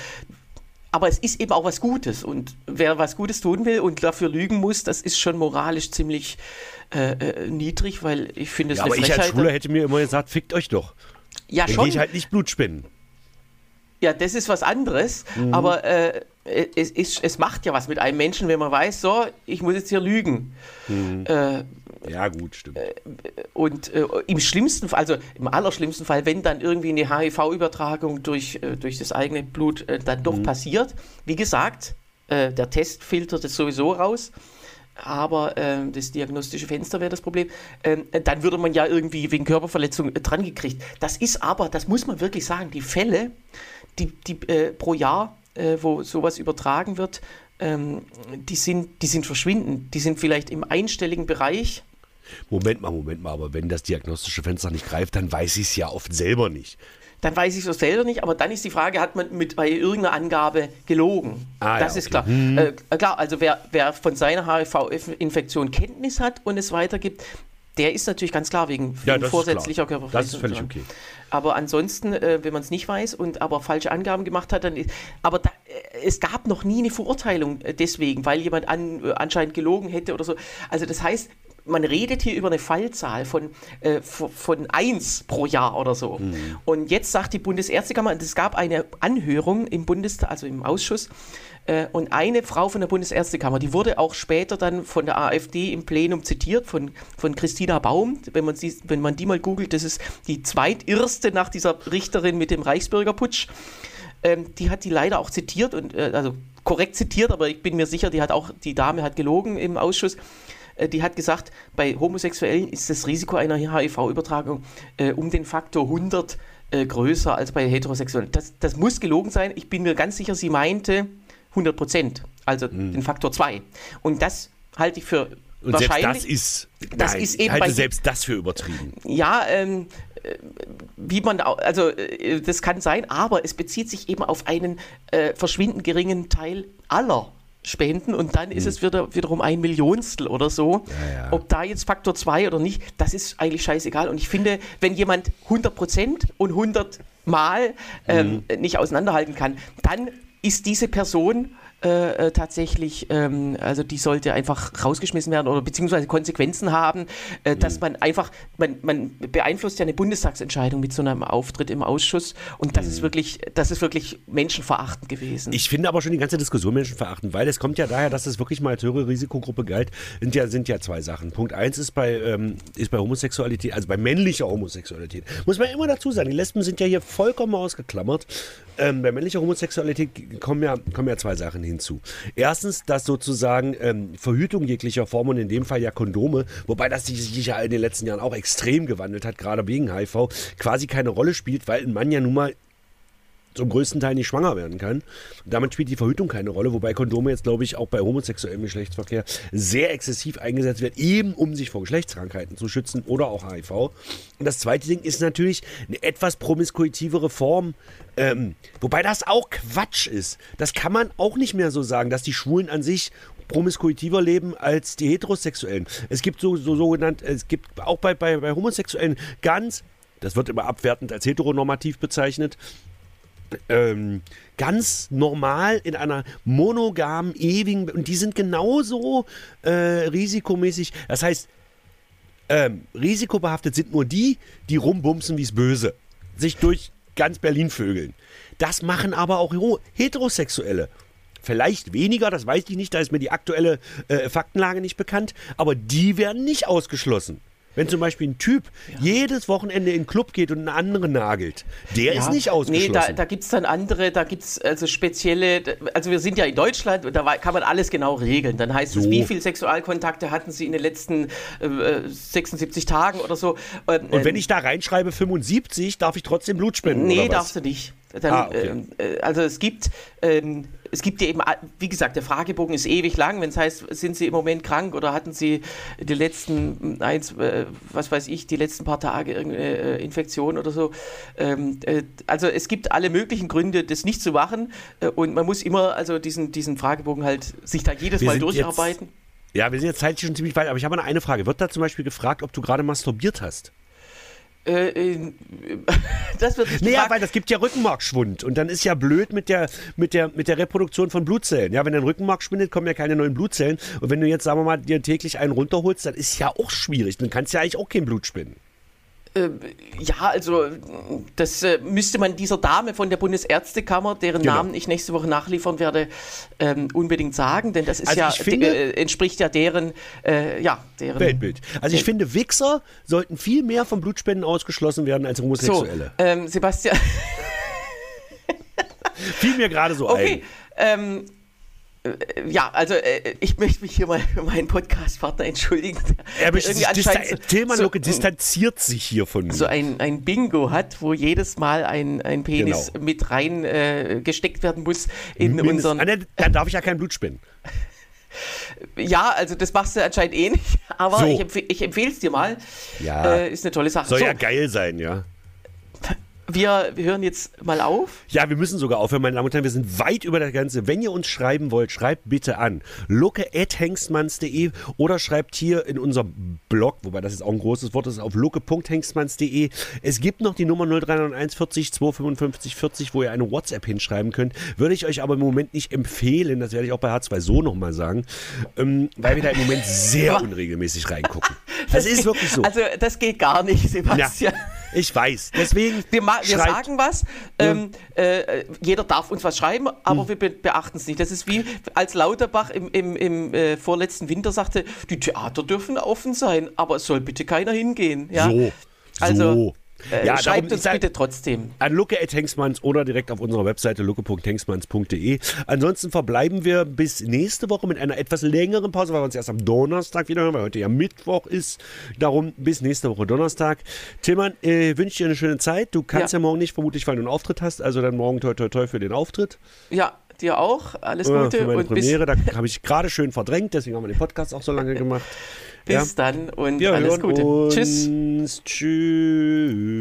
Speaker 2: aber es ist eben auch was Gutes. Und wer was Gutes tun will und dafür lügen muss, das ist schon moralisch ziemlich äh, äh, niedrig, weil ich finde es
Speaker 1: ja, aber Frechheit. ich als Schwuler hätte mir immer gesagt, fickt euch doch.
Speaker 2: Ja, Dann schon. gehe
Speaker 1: ich halt nicht Blut spenden.
Speaker 2: Ja, das ist was anderes, mhm. aber äh, es, es, es, macht ja was mit einem Menschen, wenn man weiß, so, ich muss jetzt hier lügen.
Speaker 1: Mhm. Äh, ja, gut, stimmt. Äh,
Speaker 2: und äh, im schlimmsten Fall, also im allerschlimmsten Fall, wenn dann irgendwie eine HIV-Übertragung durch, äh, durch das eigene Blut äh, dann doch mhm. passiert, wie gesagt, äh, der Test filtert es sowieso raus. Aber äh, das diagnostische Fenster wäre das Problem. Ähm, dann würde man ja irgendwie wegen Körperverletzung dran gekriegt. Das ist aber, das muss man wirklich sagen, die Fälle, die, die pro Jahr, wo sowas übertragen wird, ähm, die, sind, die sind verschwindend. Die sind vielleicht im einstelligen Bereich.
Speaker 1: Moment mal, Moment mal, aber wenn das diagnostische Fenster nicht greift, dann weiß ich es ja oft selber nicht.
Speaker 2: Dann weiß ich es selber nicht, aber dann ist die Frage, hat man mit bei irgendeiner Angabe gelogen? Ah, das ja, ist klar. Hm. Äh, klar, also wer, wer von seiner HIV-Infektion Kenntnis hat und es weitergibt, der ist natürlich ganz klar wegen,
Speaker 1: ja,
Speaker 2: vorsätzlicher Körperverletzung.
Speaker 1: Das ist völlig okay.
Speaker 2: Aber ansonsten, äh, wenn man es nicht weiß und aber falsche Angaben gemacht hat, dann ist, aber da, äh, es gab noch nie eine Verurteilung äh, deswegen, weil jemand an, äh, anscheinend gelogen hätte oder so. Also das heißt, man redet hier über eine Fallzahl von, äh, von 1 pro Jahr oder so. Mhm. Und jetzt sagt die Bundesärztekammer, es gab eine Anhörung im Bundestag, also im Ausschuss, äh, und eine Frau von der Bundesärztekammer, die wurde auch später dann von der AfD im Plenum zitiert, von, von Christina Baum. Wenn man, sie, wenn man die mal googelt, das ist die zweitirste nach dieser Richterin mit dem Reichsbürgerputsch. Ähm, die hat die leider auch zitiert und äh, also korrekt zitiert, aber ich bin mir sicher, die hat auch, die Dame hat gelogen im Ausschuss. Äh, die hat gesagt, bei Homosexuellen ist das Risiko einer HIV-Übertragung äh, um den Faktor 100 äh, größer als bei Heterosexuellen. Das, das muss gelogen sein. Ich bin mir ganz sicher, sie meinte 100 Prozent, also mhm. den Faktor 2. Und das halte ich für und wahrscheinlich.
Speaker 1: Selbst das ist, das nein, ist eben ich halte selbst das für übertrieben.
Speaker 2: Ja, ähm, wie man, also das kann sein, aber es bezieht sich eben auf einen äh, verschwindend geringen Teil aller spenden und dann ist hm. es wieder, wiederum ein Millionstel oder so. Ja, ja. Ob da jetzt Faktor 2 oder nicht, das ist eigentlich scheißegal. Und ich finde, wenn jemand 100% und 100 Mal ähm, mhm. nicht auseinanderhalten kann, dann ist diese Person äh, äh, tatsächlich, ähm, also die sollte einfach rausgeschmissen werden oder beziehungsweise Konsequenzen haben, äh, mhm. dass man einfach, man, man beeinflusst ja eine Bundestagsentscheidung mit so einem Auftritt im Ausschuss und das mhm. ist wirklich, das ist wirklich menschenverachtend gewesen.
Speaker 1: Ich finde aber schon die ganze Diskussion menschenverachtend, weil es kommt ja daher, dass es wirklich mal als höhere Risikogruppe galt, sind ja, sind ja zwei Sachen. Punkt eins ist bei, ähm, ist bei Homosexualität, also bei männlicher Homosexualität, muss man immer dazu sagen, die Lesben sind ja hier vollkommen ausgeklammert. Ähm, bei männlicher Homosexualität kommen ja, kommen ja zwei Sachen hinzu. Erstens, dass sozusagen ähm, Verhütung jeglicher Form und in dem Fall ja Kondome, wobei das sich ja in den letzten Jahren auch extrem gewandelt hat, gerade wegen HIV, quasi keine Rolle spielt, weil ein Mann ja nun mal zum größten Teil nicht schwanger werden kann. Damit spielt die Verhütung keine Rolle, wobei Kondome jetzt, glaube ich, auch bei homosexuellem Geschlechtsverkehr sehr exzessiv eingesetzt werden, eben um sich vor Geschlechtskrankheiten zu schützen oder auch HIV. Und das zweite Ding ist natürlich eine etwas promiskuitivere Form, ähm, wobei das auch Quatsch ist. Das kann man auch nicht mehr so sagen, dass die Schwulen an sich promiskuitiver leben als die Heterosexuellen. Es gibt so, so sogenannt, es gibt auch bei, bei, bei Homosexuellen ganz, das wird immer abwertend als heteronormativ bezeichnet, ähm, ganz normal in einer monogamen, ewigen, und die sind genauso äh, risikomäßig. Das heißt, ähm, risikobehaftet sind nur die, die rumbumsen wie es böse, sich durch ganz Berlin vögeln. Das machen aber auch Heterosexuelle. Vielleicht weniger, das weiß ich nicht, da ist mir die aktuelle äh, Faktenlage nicht bekannt, aber die werden nicht ausgeschlossen. Wenn zum Beispiel ein Typ ja. jedes Wochenende in den Club geht und einen anderen nagelt, der ja. ist nicht ausgeschlossen.
Speaker 2: Nee, da, da gibt es dann andere, da gibt es also spezielle, also wir sind ja in Deutschland und da kann man alles genau regeln. Dann heißt so. es, wie viele Sexualkontakte hatten Sie in den letzten äh, 76 Tagen oder so.
Speaker 1: Und, und wenn ähm, ich da reinschreibe 75, darf ich trotzdem Blut spenden?
Speaker 2: Nee, darfst du nicht. Dann, ah, okay. äh, also es gibt, ähm, es gibt ja eben, wie gesagt, der Fragebogen ist ewig lang. Wenn es heißt, sind Sie im Moment krank oder hatten Sie die letzten eins, äh, was weiß ich, die letzten paar Tage irgendeine äh, Infektion oder so. Ähm, äh, also es gibt alle möglichen Gründe, das nicht zu machen. Und man muss immer also diesen, diesen Fragebogen halt sich da jedes wir Mal durcharbeiten.
Speaker 1: Jetzt, ja, wir sind jetzt zeitlich schon ziemlich weit, aber ich habe eine Frage. Wird da zum Beispiel gefragt, ob du gerade masturbiert hast?
Speaker 2: Äh, das wird
Speaker 1: Naja, weil das gibt ja Rückenmarkschwund und dann ist ja blöd mit der, mit, der, mit der Reproduktion von Blutzellen. Ja, wenn dein Rückenmark schwindet, kommen ja keine neuen Blutzellen. Und wenn du jetzt, sagen wir mal, dir täglich einen runterholst, dann ist ja auch schwierig. Dann kannst du ja eigentlich auch kein Blut spinnen.
Speaker 2: Äh, ja, also das äh, müsste man dieser Dame von der Bundesärztekammer, deren genau. Namen ich nächste Woche nachliefern werde, ähm, unbedingt sagen, denn das ist also ja finde, äh, entspricht ja deren, äh, ja, deren
Speaker 1: Weltbild. Also ich finde, Wichser sollten viel mehr vom Blutspenden ausgeschlossen werden als Homosexuelle.
Speaker 2: So, ähm, Sebastian.
Speaker 1: Fiel mir gerade so okay,
Speaker 2: ein. Ähm, äh, ja, also äh, ich möchte mich hier mal für meinen Podcast-Partner entschuldigen.
Speaker 1: Er Tilman so, distanziert sich hier von mir.
Speaker 2: So ein, ein Bingo hat, wo jedes Mal ein, ein Penis genau. mit rein äh, gesteckt werden muss in Mindest, unseren.
Speaker 1: Ah, dann darf ich ja kein Blut spenden.
Speaker 2: Ja, also das machst du anscheinend eh nicht, aber so. ich, empf ich empfehle es dir mal.
Speaker 1: Ja.
Speaker 2: Äh, ist eine tolle Sache.
Speaker 1: Soll so. ja geil sein, ja.
Speaker 2: Wir, hören jetzt mal auf.
Speaker 1: Ja, wir müssen sogar aufhören, meine Damen und Herren. Wir sind weit über das Ganze. Wenn ihr uns schreiben wollt, schreibt bitte an lucke.hengstmanns.de oder schreibt hier in unserem Blog, wobei das jetzt auch ein großes Wort ist, auf lucke.hengstmanns.de. Es gibt noch die Nummer 0391 40 255 40, wo ihr eine WhatsApp hinschreiben könnt. Würde ich euch aber im Moment nicht empfehlen, das werde ich auch bei H2 so nochmal sagen, ähm, weil wir da im Moment sehr unregelmäßig reingucken. Das, das ist wirklich so.
Speaker 2: Also das geht gar nicht, Sebastian.
Speaker 1: Ja. Ich weiß. Deswegen.
Speaker 2: Wir, wir sagen was. Ähm, äh, jeder darf uns was schreiben, aber hm. wir be beachten es nicht. Das ist wie als Lauterbach im, im, im äh, vorletzten Winter sagte: Die Theater dürfen offen sein, aber es soll bitte keiner hingehen. Ja?
Speaker 1: So.
Speaker 2: Also,
Speaker 1: so.
Speaker 2: Äh, ja, schreibt uns bitte trotzdem.
Speaker 1: An lucke.hengstmanns oder direkt auf unserer Webseite lucke.hengstmanns.de. Ansonsten verbleiben wir bis nächste Woche mit einer etwas längeren Pause, weil wir uns erst am Donnerstag wieder hören, weil heute ja Mittwoch ist. Darum bis nächste Woche Donnerstag. Tillmann, äh, wünsche dir eine schöne Zeit. Du kannst ja. ja morgen nicht, vermutlich, weil du einen Auftritt hast. Also dann morgen toi toi toi für den Auftritt.
Speaker 2: Ja, dir auch. Alles Gute.
Speaker 1: Ja, für meine und Premiere, da habe ich gerade schön verdrängt, deswegen haben wir den Podcast auch so lange gemacht.
Speaker 2: Bis ja. dann und wir alles Gute.
Speaker 1: Tschüss. Tschüss.